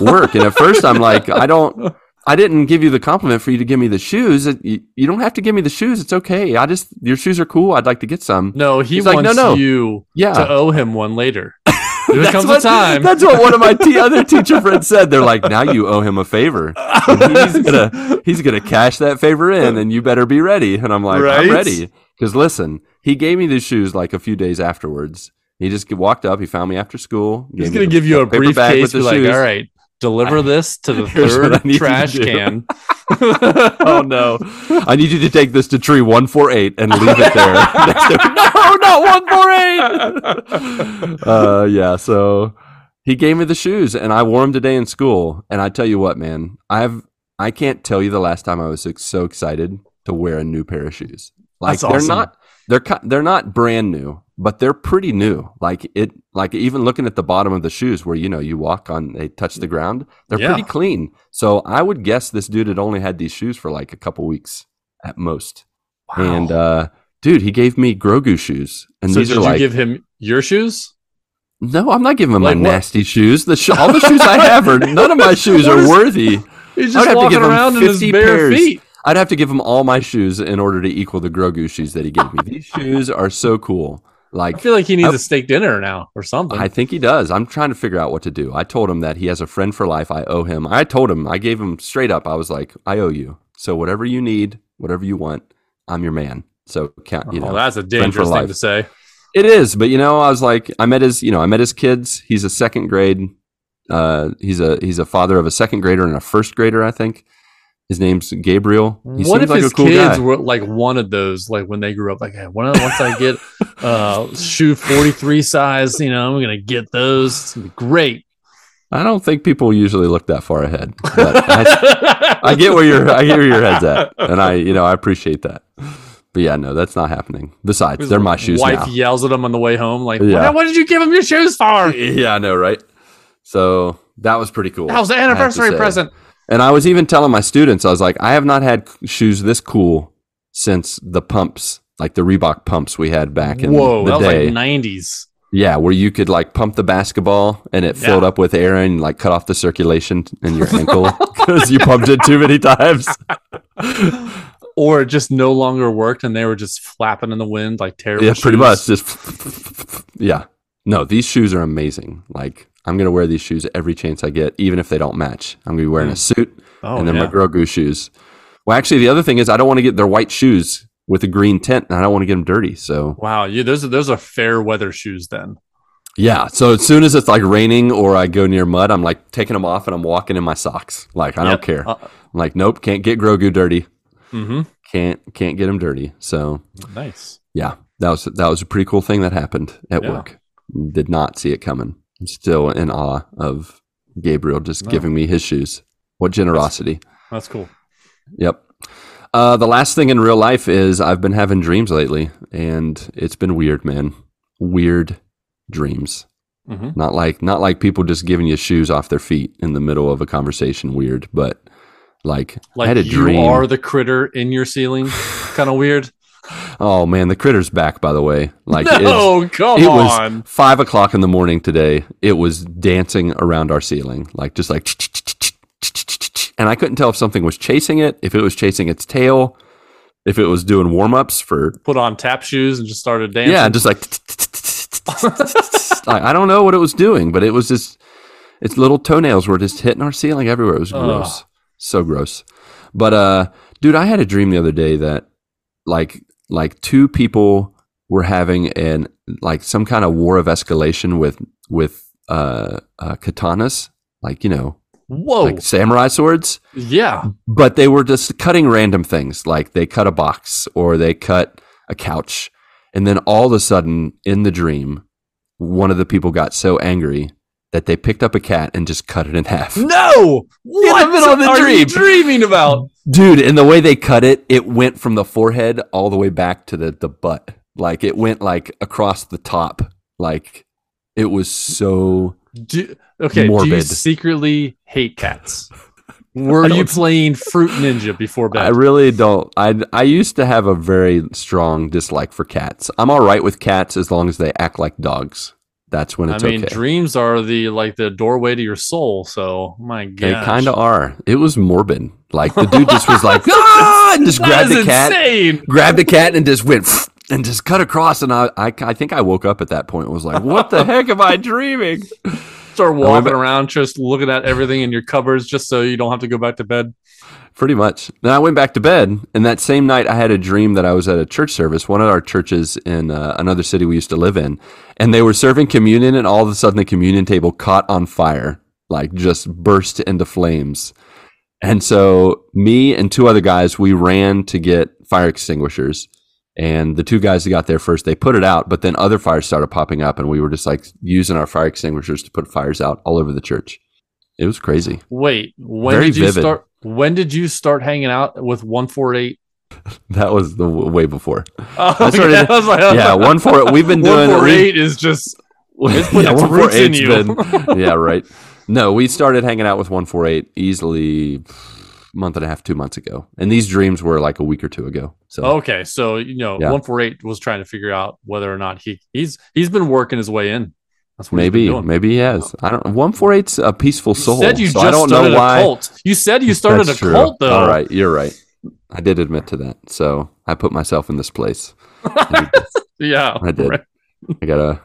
work? And at first i'm like i don't i didn't give you the compliment for you to give me the shoes you, you don't have to give me the shoes it's okay i just your shoes are cool i'd like to get some No, he He's like, no, no. you yeah to owe him one later. There comes what, a time. That's what one of my t- other teacher friends said. They're like, now you owe him a favor. And he's gonna he's gonna cash that favor in, and you better be ready. And I'm like, Right? I'm ready. Because listen, he gave me the shoes like a few days afterwards, He just walked up. He found me after school. He's gonna give you a briefcase. Like, shoes. all right, deliver this to the I third need you to trash can. oh no! I need you to take this to tree one four eight and leave it there. no, not one four eight. uh, yeah. So he gave me the shoes, and I wore them today in school. And I tell you what, man, I've I can't tell you the last time I was so excited to wear a new pair of shoes. Like That's they're not they're they're not brand new, but they're pretty new. Like it like even looking at the bottom of the shoes where you know you walk on they touch the ground, they're Yeah. pretty clean. So I would guess this dude had only had these shoes for like a couple weeks at most. Wow. And uh dude, he gave me Grogu shoes. And so these did are you like give him your shoes? No, I'm not giving him Like my what? nasty shoes. The sh- all the shoes I have are none of my shoes are worthy. He's just have to walking around in his 50 bare pairs. feet. I'd have to give him all my shoes in order to equal the Grogu shoes that he gave me. These shoes are so cool. I feel like he needs I- a steak dinner now or something. I think he does. I'm trying to figure out what to do. I told him that he has a friend for life. I owe him. I told him. I gave him straight up. I was like, I owe you. So whatever you need, whatever you want, I'm your man. So count. You know, oh, that's a dangerous thing to say. It is, but you know, I was like, I met his, you know, I met his kids. He's a second grade. Uh, he's a he's a father of a second grader and a first grader, I think. His name's Gabriel. He what if like his a cool kids guy. were like wanted those like when they grew up? Like, hey, once I get uh shoe forty three size, you know, I'm gonna get those. It's gonna be great. I don't think people usually look that far ahead. But I, I get where your I get where your head's at, and I you know I appreciate that. But yeah, no, that's not happening. Besides, His they're my shoes Wife now. yells at him on the way home, like, Yeah. "What, what did you give him your shoes for? Yeah, I know, right? So that was pretty cool. That was the anniversary present." And I was even telling my students, I was like, I have not had shoes this cool since the pumps, like the Reebok pumps we had back in Whoa, the day. like nineties. yeah, where you could like pump the basketball and it filled up with air and like cut off the circulation in your ankle because you pumped it too many times. Or it just no longer worked and they were just flapping in the wind like terrible. yeah, pretty much. Just yeah. No, these shoes are amazing. Like I'm gonna wear these shoes every chance I get, even if they don't match. I'm gonna be wearing a suit Oh, and then yeah. my Grogu shoes. Well, actually, the other thing is I don't want to get their white shoes with a green tint, and I don't want to get them dirty. So Wow, you those are those are fair weather shoes then. yeah. So as soon as it's like raining or I go near mud, I'm like taking them off and I'm walking in my socks. Like I don't care. Uh, I'm like nope, can't get Grogu dirty. mm-hmm. Can't can't get him dirty. So Nice. yeah, that was that was a pretty cool thing that happened at Yeah. work. Did not see it coming. I'm still in awe of Gabriel just No. giving me his shoes. What generosity. That's cool. Yep. Uh, the last thing in real life is I've been having dreams lately, and it's been weird, man. Weird dreams. hmm Not like not like people just giving you shoes off their feet in the middle of a conversation. Weird, but like, Like I had a you dream. are the critter in your ceiling. kind of weird. Oh man, the critter's back. By the way, like no, come it on. was five o'clock in the morning today. It was dancing around our ceiling, like just like, and I couldn't tell if something was chasing it, if it was chasing its tail, if it was doing warm ups for Put on tap shoes and just started dancing. yeah, just like like, I don't know what it was doing, but it was just its little toenails were just hitting our ceiling everywhere. It was gross, so gross. But uh, dude, I had a dream the other day that like like two people were having an like some kind of war of escalation with with uh, uh katanas, like you know, Whoa. like samurai swords yeah. but they were just cutting random things like they cut a box or they cut a couch and then all of a sudden in the dream one of the people got so angry that they picked up a cat and just cut it in half No. What middle of the are you dreaming about? dude and the way they cut it it went from the forehead all the way back to the, the butt like it went like across the top like it was so Do, okay. Do you Morbid. secretly hate cats? Were you playing Fruit Ninja before bed? I really don't. I I used to have a very strong dislike for cats. I'm all right with cats as long as they act like dogs. That's when it's I mean, okay. dreams are the like the doorway to your soul. So my god, they kind of are. It was morbid. Like the dude just was like, ah, and just grabbed the cat, insane. grabbed the cat, and just went and just cut across. And I, I, I think I woke up at that point. and Was like, what the heck am I dreaming? Start walking around, just looking at everything in your cupboards, just so you don't have to go back to bed. Pretty much. Then I went back to bed, and that same night I had a dream that I was at a church service, one of our churches in uh, another city we used to live in, and they were serving communion, and all of a sudden the communion table caught on fire, like just burst into flames. And so me and two other guys, we ran to get fire extinguishers. And the two guys that got there first, they put it out, but then other fires started popping up, and we were just like using our fire extinguishers to put fires out all over the church. It was crazy. Wait, when Very did you vivid. start? When did you start hanging out with one four eight? That was the w- way before. Oh, I started- yeah, I was like, Yeah, one four. We've been doing one four is just It's yeah, in 148's you. been- yeah, right. No, we started hanging out with 148 easily a month and a half, two months ago. And these dreams were like a week or two ago. So okay. So you know, Yeah. one four eight was trying to figure out whether or not he he's he's been working his way in. That's what maybe, maybe he has. I don't 148's a peaceful You soul. said you so just I don't started know why. a cult. You said you started That's a true. cult, though. All right, you're right. I did admit to that. So I put myself in this place. Yeah, I did. right. I gotta,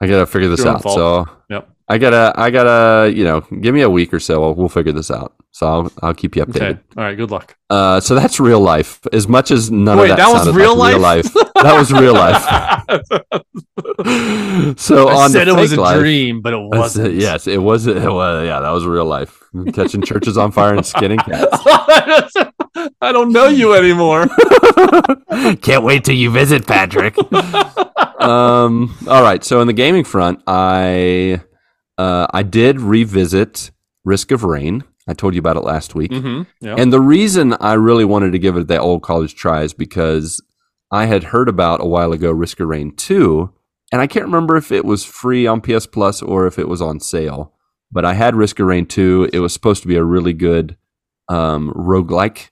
I gotta figure this out. fault. So Yep. I gotta, I gotta, you know, give me a week or so. We'll, we'll figure this out. So I'll, I'll keep you updated. Okay. All right. Good luck. Uh, so that's real life. As much as none Wait, of that, that was real like life? That was real life. so I on said it was a life, dream, but it I said- wasn't. yes, it was. It was. Yeah, that was real life. Catching churches on fire and skinning cats. I don't know you anymore. Can't wait till you visit, Patrick. um. All right. So in the gaming front, I uh, I did revisit Risk of Rain. I told you about it last week. hmm Yeah. And the reason I really wanted to give it that old college try is because I had heard about a while ago Risk of Rain 2, and I can't remember if it was free on PS Plus or if it was on sale. But I had Risk of Rain 2. It was supposed to be a really good um, roguelike,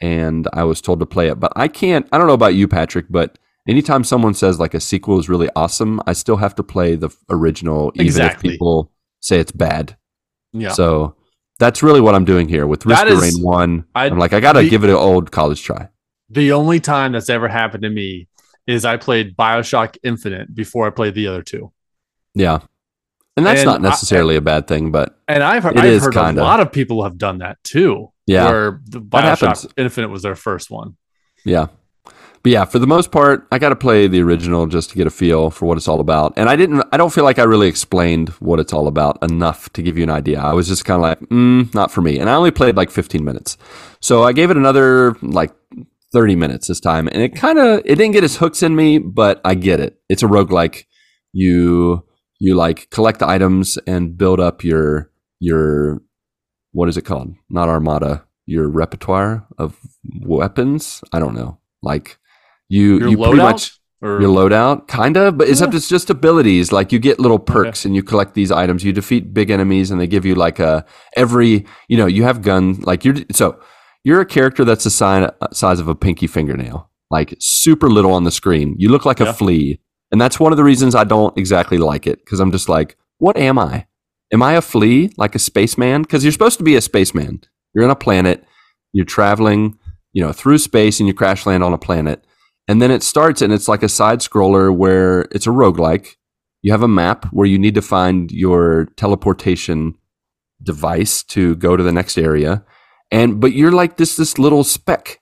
and I was told to play it. But I can't, I don't know about you, Patrick, but anytime someone says like a sequel is really awesome, I still have to play the original, even Exactly. if people say it's bad. yeah. So that's really what I'm doing here with Risk of Rain One. I- I'm like, I gotta the- give it an old college try. the only time that's ever happened to me is I played Bioshock Infinite before I played the other two. Yeah, and that's And not necessarily a bad thing, but And I've, I've heard kinda. a lot of people have done that too. Yeah. Where the Bioshock Infinite was their first one. yeah, but yeah, for the most part, I got to play the original just to get a feel for what it's all about. And I didn't, I don't feel like I really explained what it's all about enough to give you an idea. I was just kind of like, mm, not for me. And I only played like 15 minutes, so I gave it another like 30 minutes this time, and it kind of, it didn't get its hooks in me, but I get it. It's a roguelike. You you like collect the items and build up your your what is it called? Not armada. Your repertoire of weapons. I don't know. Like you Your you loadout? pretty much Or your loadout, kind of, but except Yeah. it's just abilities. Like you get little perks and you collect these items. You defeat big enemies and they give you like a every. You know, you have gun. Like you're so you're a character that's the sign, uh, size of a pinky fingernail, like super little on the screen. You look like Yeah. a flea, and that's one of the reasons I don't exactly like it because I'm just like, what am I? Am I a flea, like a spaceman? Because you're supposed to be a spaceman. You're on a planet. You're traveling, you know, through space, and you crash land on a planet. And then it starts, and it's like a side scroller where it's a roguelike. You have a map where you need to find your teleportation device to go to the next area. And but you're like this this little speck,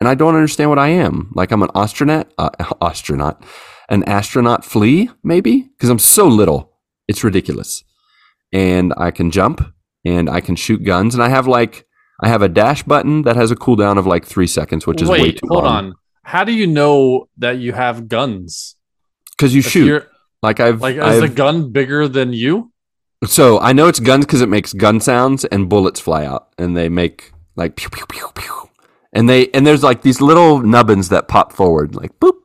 and I don't understand what I am. Like I'm an astronaut, uh, astronaut, an astronaut flea, maybe because I'm so little. It's ridiculous. And I can jump, and I can shoot guns, and I have like I have a dash button that has a cooldown of like three seconds, which is wait, way too hold long. on. How do you know that you have guns? Because you If shoot. Like I've, Like, is I've the gun bigger than you? so I know it's guns because it makes gun sounds and bullets fly out and they make like pew pew pew pew, and they and there's like these little nubbins that pop forward like boop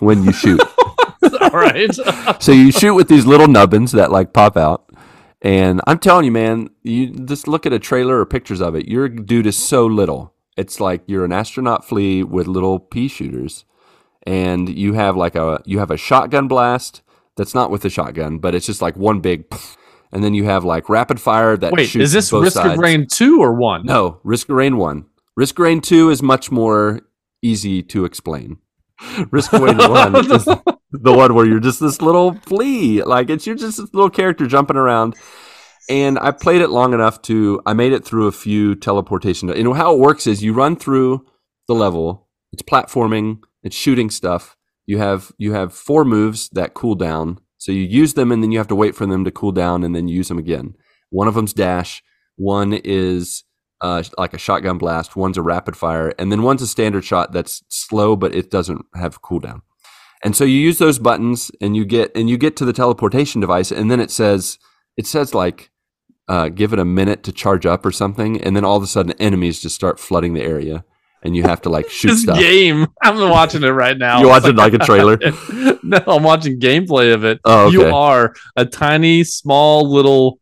when you shoot. All right. so you shoot with these little nubbins that like pop out. And I'm telling you, man, you just look at a trailer or pictures of it. Your dude is so little. It's like you're an astronaut flea with little pea shooters, and you have like a you have a shotgun blast that's not with the shotgun, but it's just like one big, and then you have like rapid fire that Wait, is this Risk sides. of Rain 2 or 1? No, Risk of Rain one. Risk of Rain two is much more easy to explain. Risk of Rain one is the one where you're just this little flea, like it's you're just this little character jumping around, and I played it long enough to I made it through a few teleportation. You know how it works is you run through the level. It's platforming. It's shooting stuff. You have you have four moves that cool down. So you use them and then you have to wait for them to cool down and then use them again. One of them's dash. One is uh, like a shotgun blast. One's a rapid fire, and then one's a standard shot that's slow but it doesn't have cooldown. And so you use those buttons and you get and you get to the teleportation device and then it says it says like uh, give it a minute to charge up or something, and then all of a sudden enemies just start flooding the area, and you have to like shoot This stuff. game. I'm watching it right now. You watching like a trailer? no, I'm watching gameplay of it. Oh, You are a tiny, small little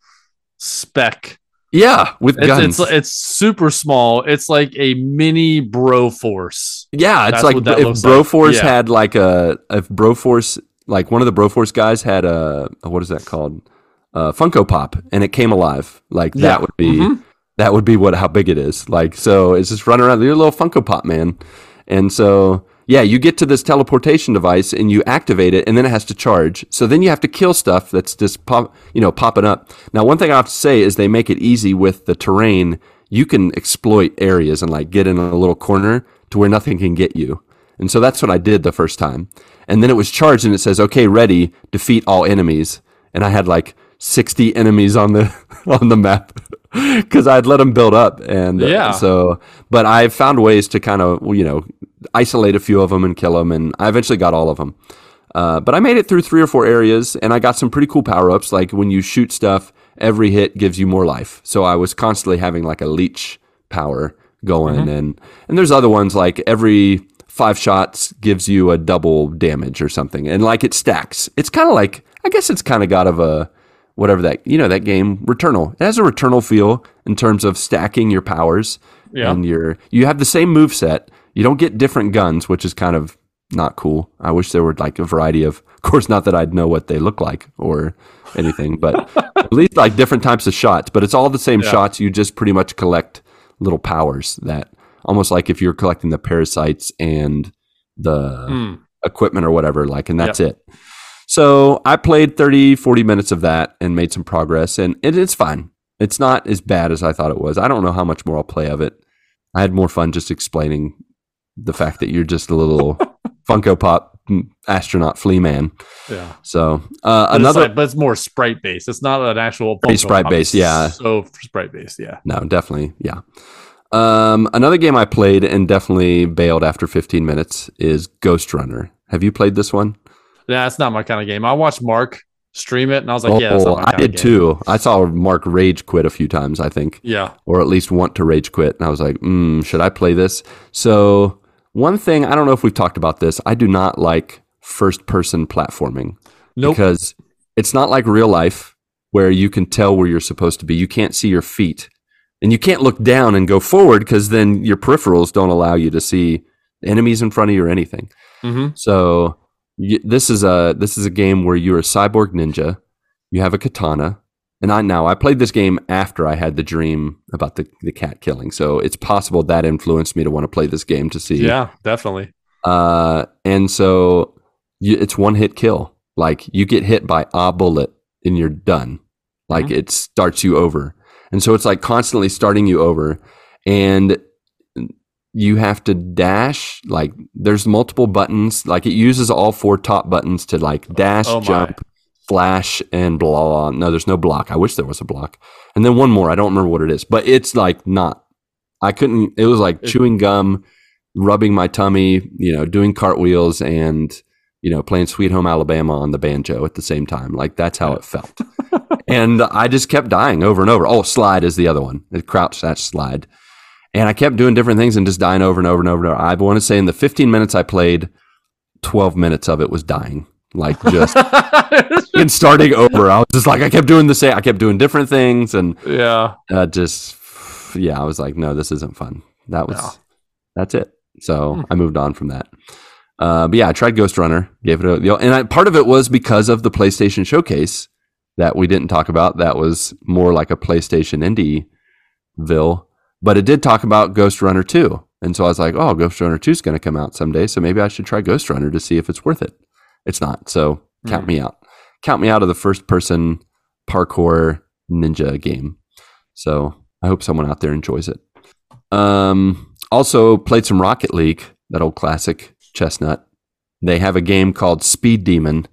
speck. Yeah, with It's, guns. it's it's super small. It's like a mini Broforce. yeah, it's that's like if looks like. Broforce Yeah. had like a if Broforce like one of the Broforce guys had a what is that called? Uh, Funko Pop, and it came alive. Like Yeah. that would be Mhm. that would be what how big it is. Like so, it's just running around. You're a little Funko Pop man, and so yeah, you get to this teleportation device and you activate it, and then it has to charge. So then you have to kill stuff that's just pop, you know, popping up. Now, one thing I have to say is they make it easy with the terrain. You can exploit areas and like get in a little corner to where nothing can get you. And so that's what I did the first time. And then it was charged and it says, okay, ready, defeat all enemies. And I had like 60 enemies on the, on the map because I'd let them build up. And uh, Yeah. so, but I found ways to kind of, you know, isolate a few of them and kill them. And I eventually got all of them. Uh, but I made it through three or four areas and I got some pretty cool power ups. Like when you shoot stuff, every hit gives you more life. So I was constantly having like a leech power going and and there's other ones like every five shots gives you a double damage or something and like it stacks it's kind of like i guess it's kind of got of a whatever that you know that game returnal it has a returnal feel in terms of stacking your powers Yeah. and your you have the same move set you don't get different guns which is kind of not cool i wish there were like a variety of of course not that i'd know what they look like or anything but at least like different types of shots but it's all the same Yeah. shots you just pretty much collect little powers that almost like if you're collecting the parasites and the Hmm. equipment or whatever like and that's it so i played 30 40 minutes of that and made some progress and it, it's fine it's not as bad as i thought it was i don't know how much more i'll play of it i had more fun just explaining the fact that you're just a little funko pop astronaut flea man Yeah. so uh, But another it's like, but it's more sprite based. It's not an actual Funko sprite Pop. based, It's yeah. So sprite based, yeah. No, definitely. Yeah. Um, another game I played and definitely bailed after 15 minutes is Ghostrunner. Have you played this one? Yeah, it's not my kind of game. I watched Marc stream it, and I was like, yeah, that's oh, not I did too. I saw Marc rage quit a few times, I think, Yeah. or at least want to rage quit. And I was like, mm, should I play this? So, one thing, I don't know if we've talked about this, I do not like first person platforming Nope. because it's not like real life where you can tell where you're supposed to be. You can't see your feet and you can't look down and go forward because then your peripherals don't allow you to see enemies in front of you or anything. hmm So this is a this is a game where you're a cyborg ninja. You have a katana, and I now I played this game after I had the dream about the the cat killing. So it's possible that influenced me to want to play this game to see. Yeah, definitely. Uh, and so you, it's one hit kill. Like you get hit by a bullet and you're done. Like Mhm. it starts you over. And so it's like constantly starting you over. And you have to dash. Like there's multiple buttons. Like it uses all four top buttons to like dash, Oh jump, flash, and blah, blah. No, there's no block. I wish there was a block. And then one more. I don't remember what it is, but it's like not. I couldn't. It was like It- chewing gum, rubbing my tummy, you know, doing cartwheels, and you know, playing Sweet Home Alabama on the banjo at the same time. Like that's how it felt. and I just kept dying over and over. Oh, slide is the other one. The crouch dash slide. And I kept doing different things and just dying over and over and over and over. I want to say in the 15 minutes I played, 12 minutes of it was dying. Like just and starting over. I was just like, I kept doing the same. I kept doing different things and yeah. uh, just, yeah, I was like, no, this isn't fun. That was, No. that's it. So Hmm. I moved on from that. Uh, but yeah, I tried Ghostrunner, gave it a, and I, part of it was because of the PlayStation Showcase that we didn't talk about. That was more like a PlayStation Indieville, but it did talk about Ghostrunner 2. And so I was like, oh, Ghostrunner 2 is going to come out someday. So maybe I should try Ghostrunner to see if it's worth it. It's not. So count Hmm. me out. Count me out of the first person parkour ninja game. So I hope someone out there enjoys it. Um, also played some Rocket League, that old classic chestnut. They have a game called Speed Demon,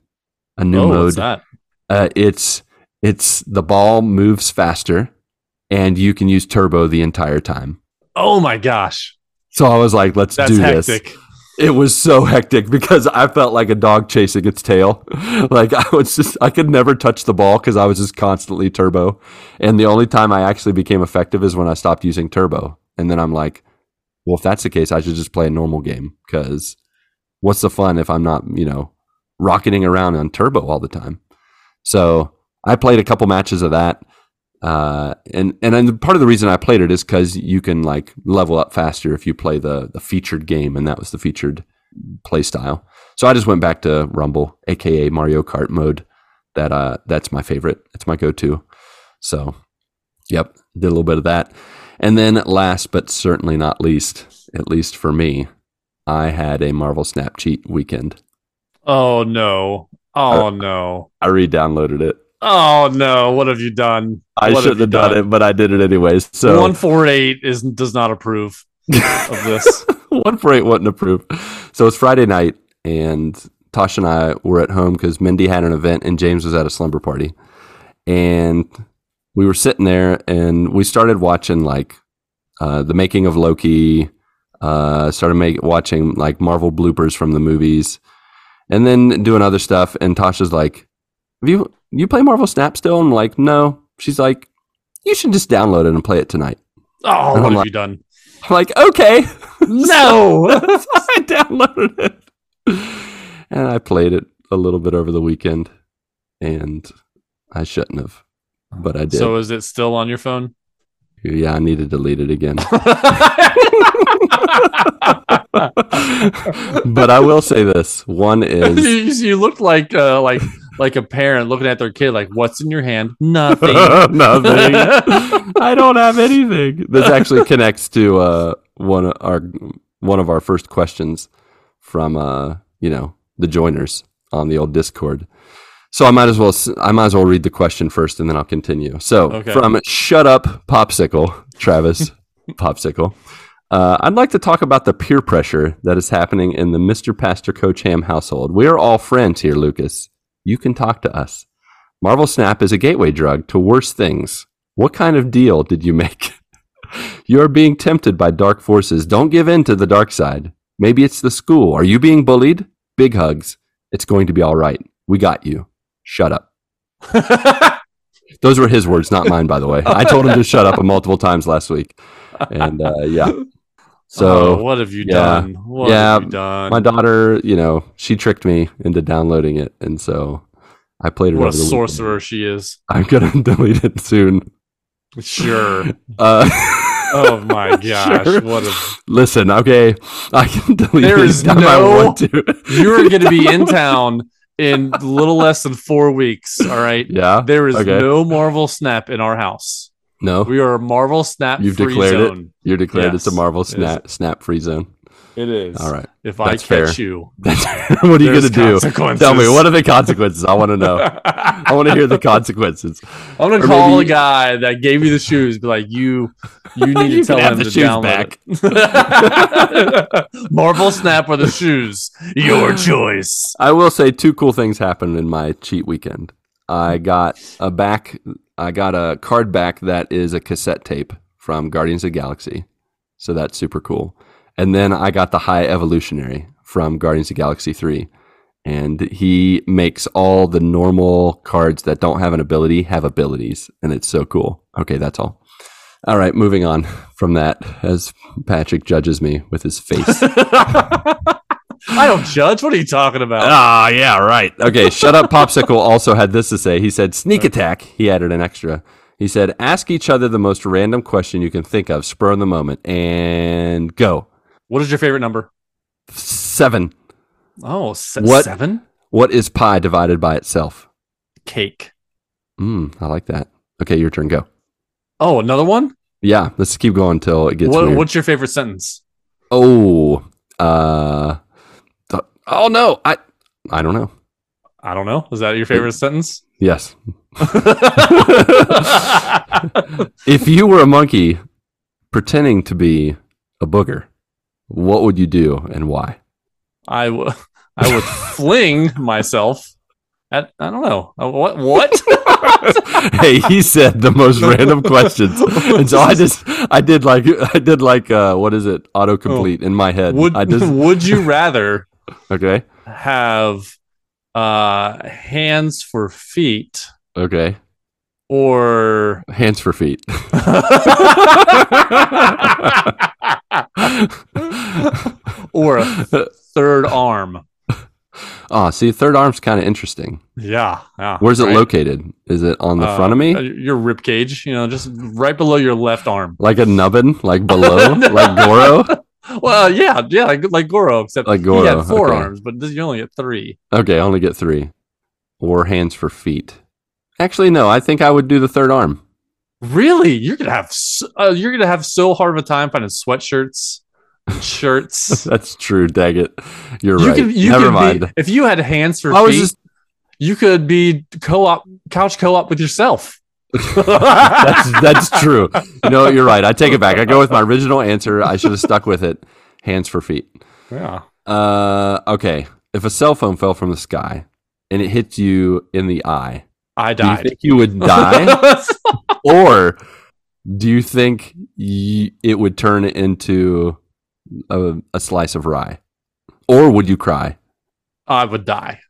a new oh, mode. what's that? Uh, it's it's the ball moves faster, and you can use turbo the entire time. Oh my gosh, So I was like, let's that's do this. It was so hectic because I felt like a dog chasing its tail. Like I was just, I could never touch the ball because I was just constantly turbo. And the only time I actually became effective is when I stopped using turbo. And then I'm like, well, if that's the case, I should just play a normal game because what's the fun if I'm not, you know, rocketing around on turbo all the time? So I played a couple matches of that. Uh, and and then part of the reason I played it is because you can like level up faster if you play the the featured game, and that was the featured play style. So I just went back to Rumble, aka Mario Kart mode. That uh, that's my favorite. It's my go-to. So, yep, did a little bit of that, and then last but certainly not least, at least for me, I had a Marvel Snap cheat weekend. Oh no. Oh no. I re-downloaded it. Oh no. What have you done? I What shouldn't you have done, it, but I did it anyways. So One four eight is does not approve of this. one four eight wouldn't approve. So it's Friday night, and Tasha and I were at home because Mindy had an event and James was at a slumber party. And we were sitting there and we started watching like uh, the making of Loki, uh, started make, watching like Marvel bloopers from the movies, and then doing other stuff. And Tasha's like, Have you, you play Marvel Snap still? I'm like, No. She's like, You should just download it and play it tonight. Oh, And what I'm have like- you done? I'm like, Okay. No. I downloaded it. And I played it a little bit over the weekend. And I shouldn't have. But I did. so is it still on your phone? yeah, I need to delete it again. but I will say this. One is you, you look like uh, like like a parent looking at their kid like what's in your hand nothing nothing. I don't have anything. This actually connects to uh, one of our one of our first questions from uh, you know the joiners on the old Discord. So I might as well I might as well read the question first, and then I'll continue. So Okay. from Shut Up Popsicle, Travis Popsicle. Uh, I'd like to talk about the peer pressure that is happening in the Mr. Pastor Coach Ham household. We are all friends here, Lucas. You can talk to us. Marvel Snap is a gateway drug to worse things. What kind of deal did you make? you are being tempted by dark forces. Don't give in to the dark side. Maybe it's the school. Are you being bullied? Big hugs. It's going to be all right. We got you. Shut up. Those were his words, not mine, by the way. I told him to shut up multiple times last week. And uh, yeah. So Oh, what have you yeah. done what Yeah, have you done my daughter, you know, she tricked me into downloading it. And so I played it what a the weekend. sorcerer she is I'm to delete it soon. sure Uh, oh my gosh Sure. what a Listen, okay, I can delete There it is anytime I no- want to. you're going to be in town in a little less than four weeks all right yeah, there is Okay. no marvel snap in our house no, we are a marvel snap You've free declared it? you're declared it's a Marvel snap snap free zone. it is All right, if i catch fair. you what are you gonna do? Tell me what are the consequences? I want to know. I want to hear the consequences. I'm gonna call maybe- a guy that gave you the shoes. Be like, you, you need You to tell him the to shoes download it. Marvel Snap or the shoes, your choice. I will say two cool things happened in my cheat weekend. I got a back. I got a card back that is a cassette tape from Guardians of the Galaxy, so that's super cool. And then I got the High Evolutionary from Guardians of Galaxy Three, and he makes all the normal cards that don't have an ability have abilities, and it's so cool. Okay, that's all. All right, moving on from that as Patrick judges me with his face. I don't judge. What are you talking about? Ah, yeah, right. Okay, shut up. Popsicle also had this to say. He said, "Sneak attack." He added an extra. He said, "Ask each other the most random question you can think of, spur on the moment, and go." What is your favorite number? Seven. Oh, se- What? seven. What is pi divided by itself? Cake. Mm, I like that. Okay, your turn. Go. Oh, another one. Yeah, let's keep going until it gets What, what's your favorite sentence? oh, uh, oh no, I, I don't know. I don't know. Is that your favorite sentence? Yes. if you were a monkey pretending to be a booger, what would you do and why? I would I would fling myself at I don't know Uh, what what. hey, he said the most random questions, and so I just I did like I did like uh, what is it autocomplete in my head. would I just would you rather okay have uh hands for feet okay or hands for feet. or a third arm? oh, see, third arm's kind of interesting. Yeah, yeah. Where's it right? located? Is it on the Uh, front of me? uh, Your rib cage, you know, just right below your left arm. Like a nubbin, like below, like Goro. Well, yeah, yeah, like, like Goro, except Like he had four okay. arms, but this, you only get three. Okay, I only get three. Or hands for feet. Actually, no. I think I would do the third arm. Really, you're gonna have s uh, you're gonna have so hard of a time finding sweatshirts, shirts. That's true. Dag it. You're you right. could, you Never mind. Be, if you had hands for I was feet, just you could be co-op couch co-op with yourself. That's that's true. You know, you're right. I take it back. I go with my original answer. I should have stuck with it. Hands for feet. yeah. Uh, okay. If a cell phone fell from the sky and it hit you in the eye, I do you died. think you would die, or do you think y- it would turn into a, a slice of rye, or would you cry? I would die.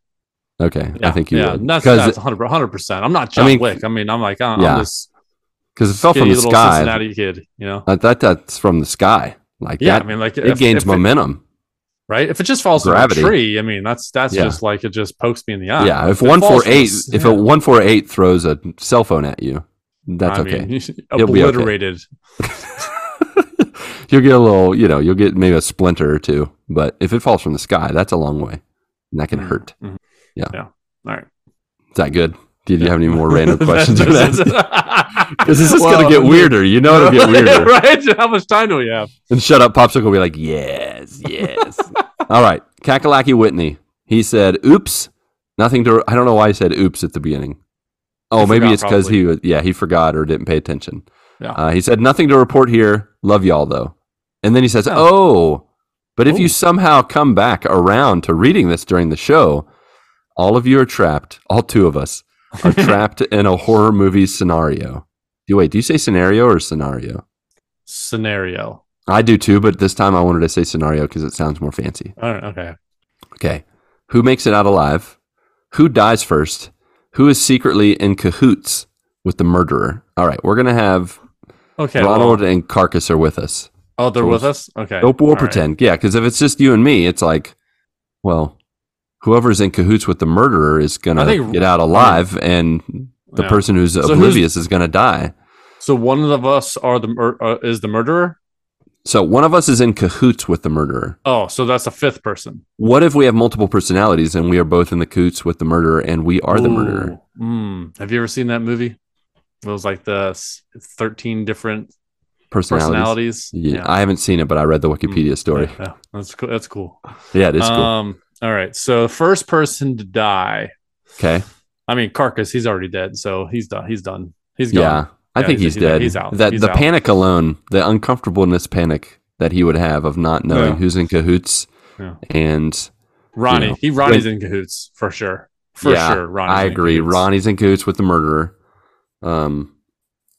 Okay, Yeah, I think you yeah, would That's, because that's 100 percent. I'm not John mean, Wick. I mean, I'm like I'm, yeah. Because it fell from the sky. Cincinnati kid. You know. I thought that's from the sky. Like Yeah, that, I mean, like it if- gains if momentum. right? If it just falls Gravity. from a tree, I mean, that's that's Yeah. just like it just pokes me in the eye. yeah, if it one four eight, if yeah. a one four eight throws a cell phone at you, that's I okay. mean, You'll be okay. obliterated. you'll get a little, you know, you'll get maybe a splinter or two. But if it falls from the sky, that's a long way, and that can Mhm, hurt. mhm. Yeah. Yeah. All right. Is that good? Did you have any more random questions? Because Because this is gonna get weirder. You know it'll get weirder. right? How much time do we have? And shut up, popsicle will be like, yes, yes. All right, Kakalaki Whitney. He said, "Oops, nothing to." I don't know why he said "oops" at the beginning. Oh, He maybe forgot, it's because he was, yeah, he forgot or didn't pay attention. Yeah. Uh, he said, "Nothing to report here. Love y'all though." And then he says, Yeah. "Oh, but if Oh. you somehow come back around to reading this during the show, all of you are trapped. All two of us are trapped in a horror movie scenario." Do wait? Do you say scenario or scenario? Scenario. I do too, but this time I wanted to say scenario because it sounds more fancy. All right. Okay. Okay. Who makes it out alive? Who dies first? Who is secretly in cahoots with the murderer? All right, we're going to have Okay. Ronald well- and Carcass are with us. oh, they're we'll- with us. Okay. Nope, we'll all right. pretend. Yeah, because if it's just you and me, it's like, well, whoever's in cahoots with the murderer is going to get out alive, and the Yeah. person who's who's- oblivious is going to die. So one of us are the mur- uh, is the murderer. So one of us is in cahoots with the murderer. Oh, so that's a fifth person. What if we have multiple personalities and we are both in the cahoots with the murderer and we are the murderer? Mm. Have you ever seen that movie? It was like the thirteen different Personalities. personalities. Yeah, I haven't seen it, but I read the Wikipedia story. Yeah, yeah. that's cool. That's cool. Yeah, it is cool. All right. So the first person to die. Okay. I mean, Carcass. He's already dead. So he's done. He's done. He's gone. Yeah, I Yeah, think he's- he's, dead. he's out. That He's the out. panic alone, the uncomfortableness panic that he would have of not knowing Yeah. who's in cahoots, Yeah. and Ronnie. you know, he Ronnie's when- in cahoots for sure. For yeah, sure. Ronnie's I agree. cahoots. Ronnie's in cahoots with the murderer. Um,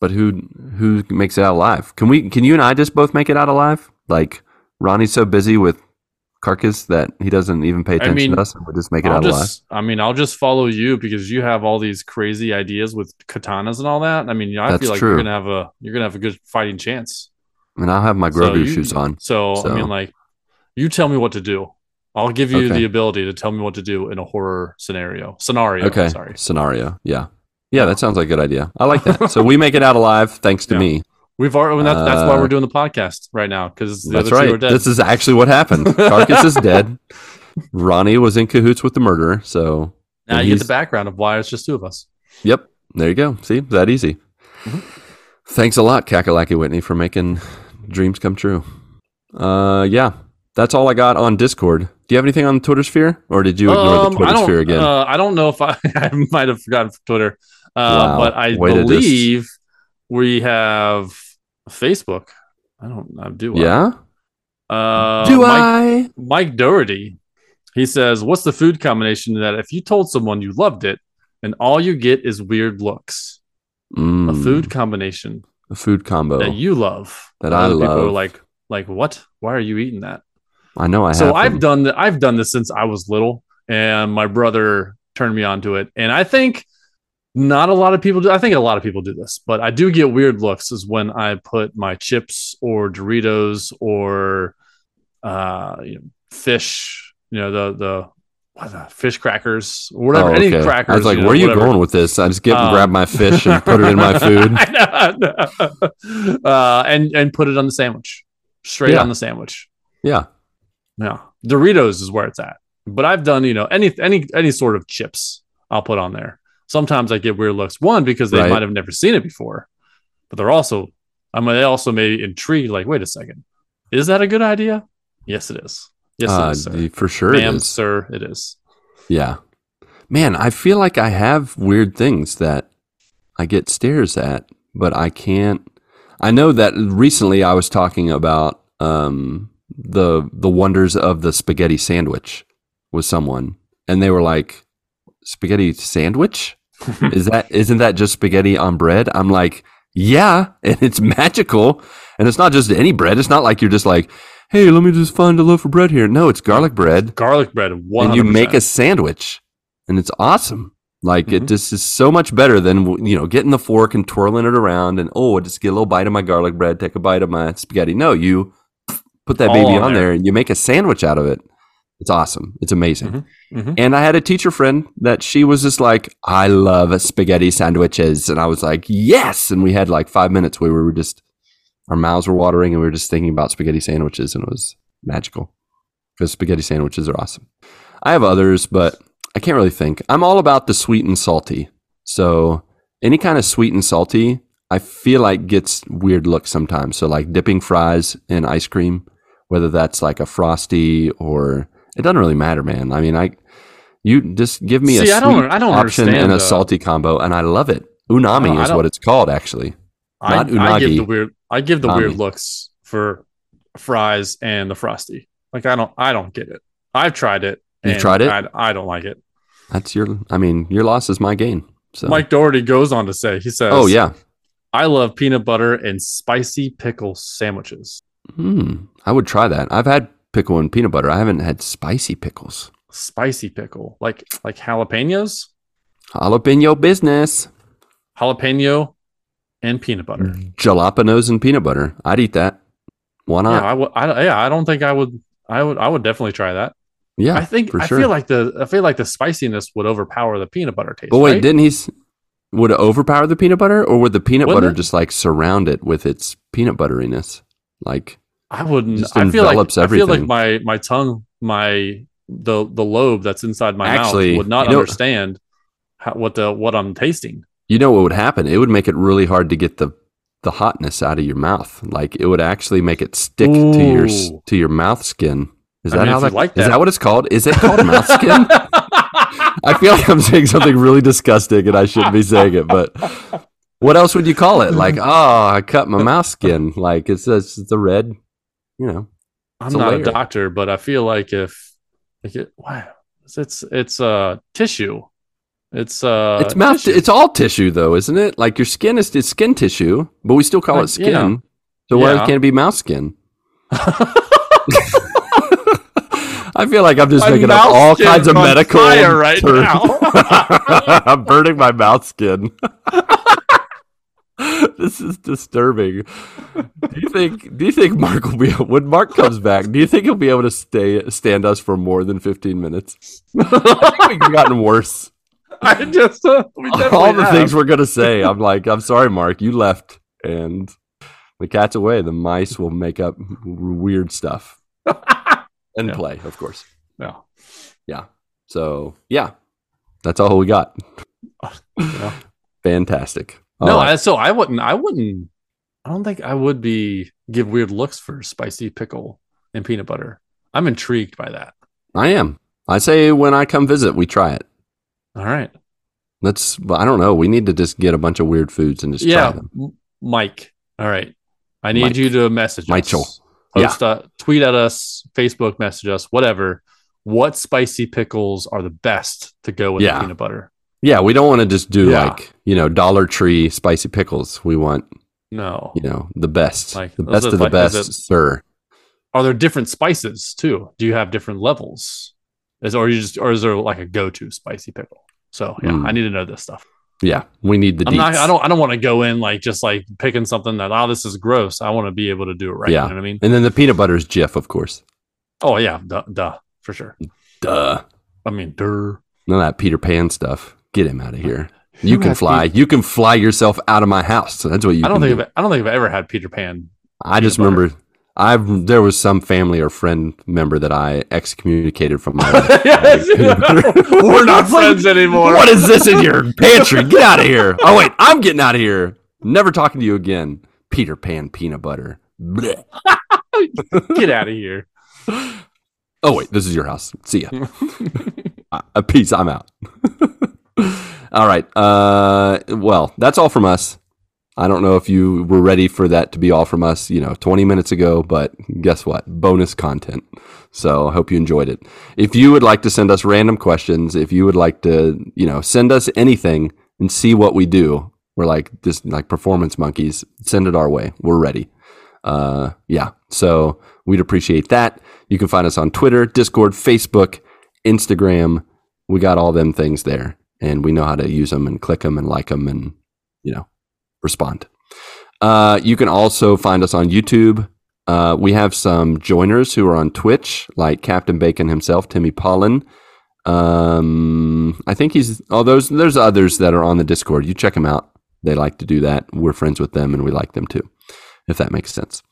but who who makes it out alive? Can we? Can you and I just both make it out alive? Like Ronnie's so busy with Carcass that he doesn't even pay attention mean, to us. and We'll just make it I'll out alive. just, I mean, I'll just follow you because you have all these crazy ideas with katanas and all that. I mean, I That's feel like true. you're gonna have a you're gonna have a good fighting chance. And I'll have my So you- shoes on. So, So- I mean, like, you tell me what to do. I'll give you Okay. the ability to tell me what to do in a horror scenario. Scenario. Okay. Sorry. Scenario. Yeah. Yeah, that sounds like a good idea. I like that. so we make it out alive thanks to Yeah. me. We've already. That's, that's why Uh, we're doing the podcast right now because the That's other two right. are dead. This is actually what happened. Carcass is dead. Ronnie was in cahoots with the murderer. So, now you get the background of why it's just two of us. yep. There you go. See, that easy. Mm-hmm. Thanks a lot, Kakalaki Whitney, for making dreams come true. Uh, yeah. that's all I got on Discord. Do you have anything on the Twitter sphere, or did you ignore Um, the Twitter sphere again? Uh, I don't know if I, I might have forgotten for Twitter, uh, Wow. but I Way believe we have Facebook. I don't I do. I? yeah. Uh, Do Mike, I? Mike Doherty. He says, "What's the food combination that if you told someone you loved it and all you get is weird looks? Mm, A food combination a food combo. that you love That I other People are love. like, like what? Why are you eating that? I know I have. so I've them. done that. I've done this since I was little, and my brother turned me onto it. And I think not a lot of people do. I think a lot of people do this, but I do get weird looks. Is when I put my chips or Doritos or uh, you know, fish. You know the the. Fish crackers or whatever, Oh, any crackers. I was like, you know, "Where are you whatever. going with this?" I just get Um, grab my fish and put it in my food. I know, I know. uh, and and put it on the sandwich, straight Yeah. on the sandwich. Yeah, Yeah, Doritos is where it's at. But I've done, you know, any any any sort of chips I'll put on there. Sometimes I get weird looks. One because they Right. might have never seen it before, but they're also, I mean, they also may be intrigued. Like, wait a second, is that a good idea? Yes, it is. Yes, uh, it is, sir. for sure it Ma'am, is. sir, it is. Yeah. Man, I feel like I have weird things that I get stares at, but I can't. I know that recently I was talking about um, the the wonders of the spaghetti sandwich with someone, and they were like, "Spaghetti sandwich? Is that isn't that just spaghetti on bread?" I'm like, "Yeah, and it's magical, and it's not just any bread. It's not like you're just like." Hey, let me just find a loaf of bread here. No, it's garlic bread Garlic bread, one and you make a sandwich and it's awesome like it Mhm. just is so much better than you know getting the fork and twirling it around and oh just get a little bite of my garlic bread take a bite of my spaghetti no you put that All baby on on there. there. and you make a sandwich out of it it's awesome it's amazing Mhm. Mhm. and i had a teacher friend that she was just like i love spaghetti sandwiches and i was like yes and we had like five minutes where we were just our mouths were watering and we were just thinking about spaghetti sandwiches and it was magical because spaghetti sandwiches are awesome I have others, but I can't really think. I'm all about the sweet and salty. So any kind of sweet and salty, I feel like gets weird looks sometimes. So like dipping fries in ice cream, whether that's like a frosty or it doesn't really matter, man. I mean, I you just give me See, a I sweet don't- I don't option and a salty combo, and I love it. Umami I don't- I is what it's called, actually. I, Not I give the weird I give the Nami. weird looks for fries and the frosty. Like I don't I don't get it. I've tried it. And tried it? I, I don't like it. That's your. I mean, your loss is my gain. So. Mike Doherty goes on to say he says, Oh yeah. I love peanut butter and spicy pickle sandwiches. Hmm. I would try that. I've had pickle and peanut butter. I haven't had spicy pickles. Spicy pickle, like like jalapenos, Jalapeno business. jalapeno, and peanut butter. Mm. Jalapenos and peanut butter. I'd eat that. Why Yeah, not? I would. I, yeah, I don't think I would. I would. I would definitely try that. Yeah, I think. for I sure. feel like the. I feel like the spiciness would overpower the peanut butter taste. but wait, right? didn't he? s- Would it overpower the peanut butter, or would the peanut Wouldn't butter it? just like surround it with its peanut butteriness? Like, I wouldn't. just I feel like envelops I feel like my my tongue, my the the lobe that's inside my Actually, mouth would not you know- understand how, what the what I'm tasting. you know what would happen? It would make it really hard to get the the hotness out of your mouth. Like, it would actually make it stick to your to your mouth skin. Is I that mean, how that, like is that. that what it's called? Is it called mouth skin? I feel like I'm saying something really disgusting and I shouldn't be saying it, but what else would you call it? Like, oh, I cut my mouth skin. Like it's it's a red, you know. I'm It's a not a doctor, but I feel like if like it, wow, it's it's, uh tissue. It's uh it's mouth. tissue. It's all tissue though, isn't it? Like your skin is it's skin tissue, but we still call Like, it skin. yeah. So why Yeah. can't it be mouth skin? I feel like I'm just My making up all kinds of medical fire right terms. now. I'm burning my mouth skin. this is disturbing. Do you think? Do you think Marc will be when Marc comes back? Do you think he'll be able to stay stand us for more than 15 minutes? I think we've gotten worse. I just uh, we All the have. things we're gonna say, I'm like, I'm sorry, Marc, you left, and the cat's away. The mice will make up weird stuff and Yeah. play, of course. No. Yeah. So yeah, that's all we got. Yeah. Fantastic. No. Uh, I, so I wouldn't. I wouldn't. I don't think I would be give weird looks for spicy pickle and peanut butter. I'm intrigued by that. I am. I say when I come visit, we try it. All right. Let's. I don't know. We need to just get a bunch of weird foods and just yeah, try them. Mike. All right. I need Mike. you to message Michael. us. Post a, tweet at us, Facebook message us, whatever. What spicy pickles are the best to go with Yeah. the peanut butter? Yeah, we don't want to just do Yeah. like you know Dollar Tree spicy pickles. We want No. you know the best, Like, the best of the like- best, it- sir. Are there different spices too? Do you have different levels? Is or you just or is there like a go-to spicy pickle? So yeah, Mm. I need to know this stuff. Yeah, we need the. I'm not. I don't. I don't want to go in like just like picking something that oh this is gross. I want to be able to do it right. Yeah. You know what I mean? And then the peanut butter is Jif, of course. Oh yeah, duh, duh for sure. Duh. I mean, duh. None of that Peter Pan stuff. Get him out of here. Who You can fly. You can fly yourself out of my house. So that's what you. I don't think do. I've, I don't think I've ever had Peter Pan. I just butter. remember. I've there was some family or friend member that I excommunicated from my life. We're not friends anymore. What is this in your pantry? Get out of here. Oh, wait, I'm getting out of here. Never talking to you again. Peter Pan peanut butter. Get out of here. Oh, wait, this is your house. See ya. uh, peace. I'm out. all right. Uh, well, that's all from us. I don't know if you were ready for that to be all from us, you know, 20 minutes ago, but guess what? Bonus content. So I hope you enjoyed it. If you would like to send us random questions, if you would like to, you know, send us anything and see what we do, we're like just like performance monkeys, send it our way. We're ready. Uh, yeah. So we'd appreciate that. You can find us on Twitter, Discord, Facebook, Instagram. We got all them things there, and we know how to use them and click them and like them and you know respond. Uh, you can also find us on YouTube. Uh, we have some joiners who are on Twitch, like Captain Bacon himself, Timmy Pollen. Um, I think he's. Oh, those there's others that are on the Discord. You check them out. They like to do that. We're friends with them, and we like them too. If that makes sense.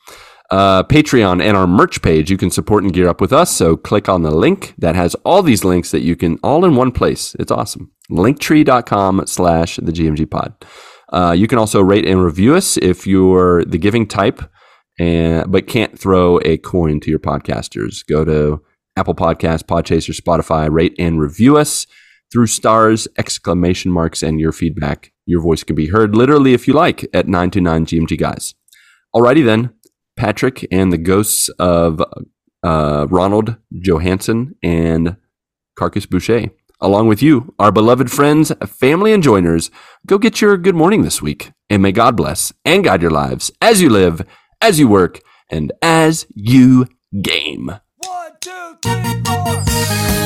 Uh, Patreon and our merch page, you can support and gear up with us. So click on the link that has all these links that you can all in one place. It's awesome. Linktree.com slash the GMG pod. Uh, you can also rate and review us if you're the giving type, and but can't throw a coin to your podcasters. Go to Apple Podcasts, Podchaser, Spotify, rate and review us through stars, exclamation marks, and your feedback. Your voice can be heard literally if you like at 929 GMG guys. Alrighty then, Patrick and the ghosts of uh, Ronald Johansson and Carcass Boucher, along with you, our beloved friends, family, and joiners, go get your good morning this week. And may God bless and guide your lives as you live, as you work, and as you game. One, two, three, four.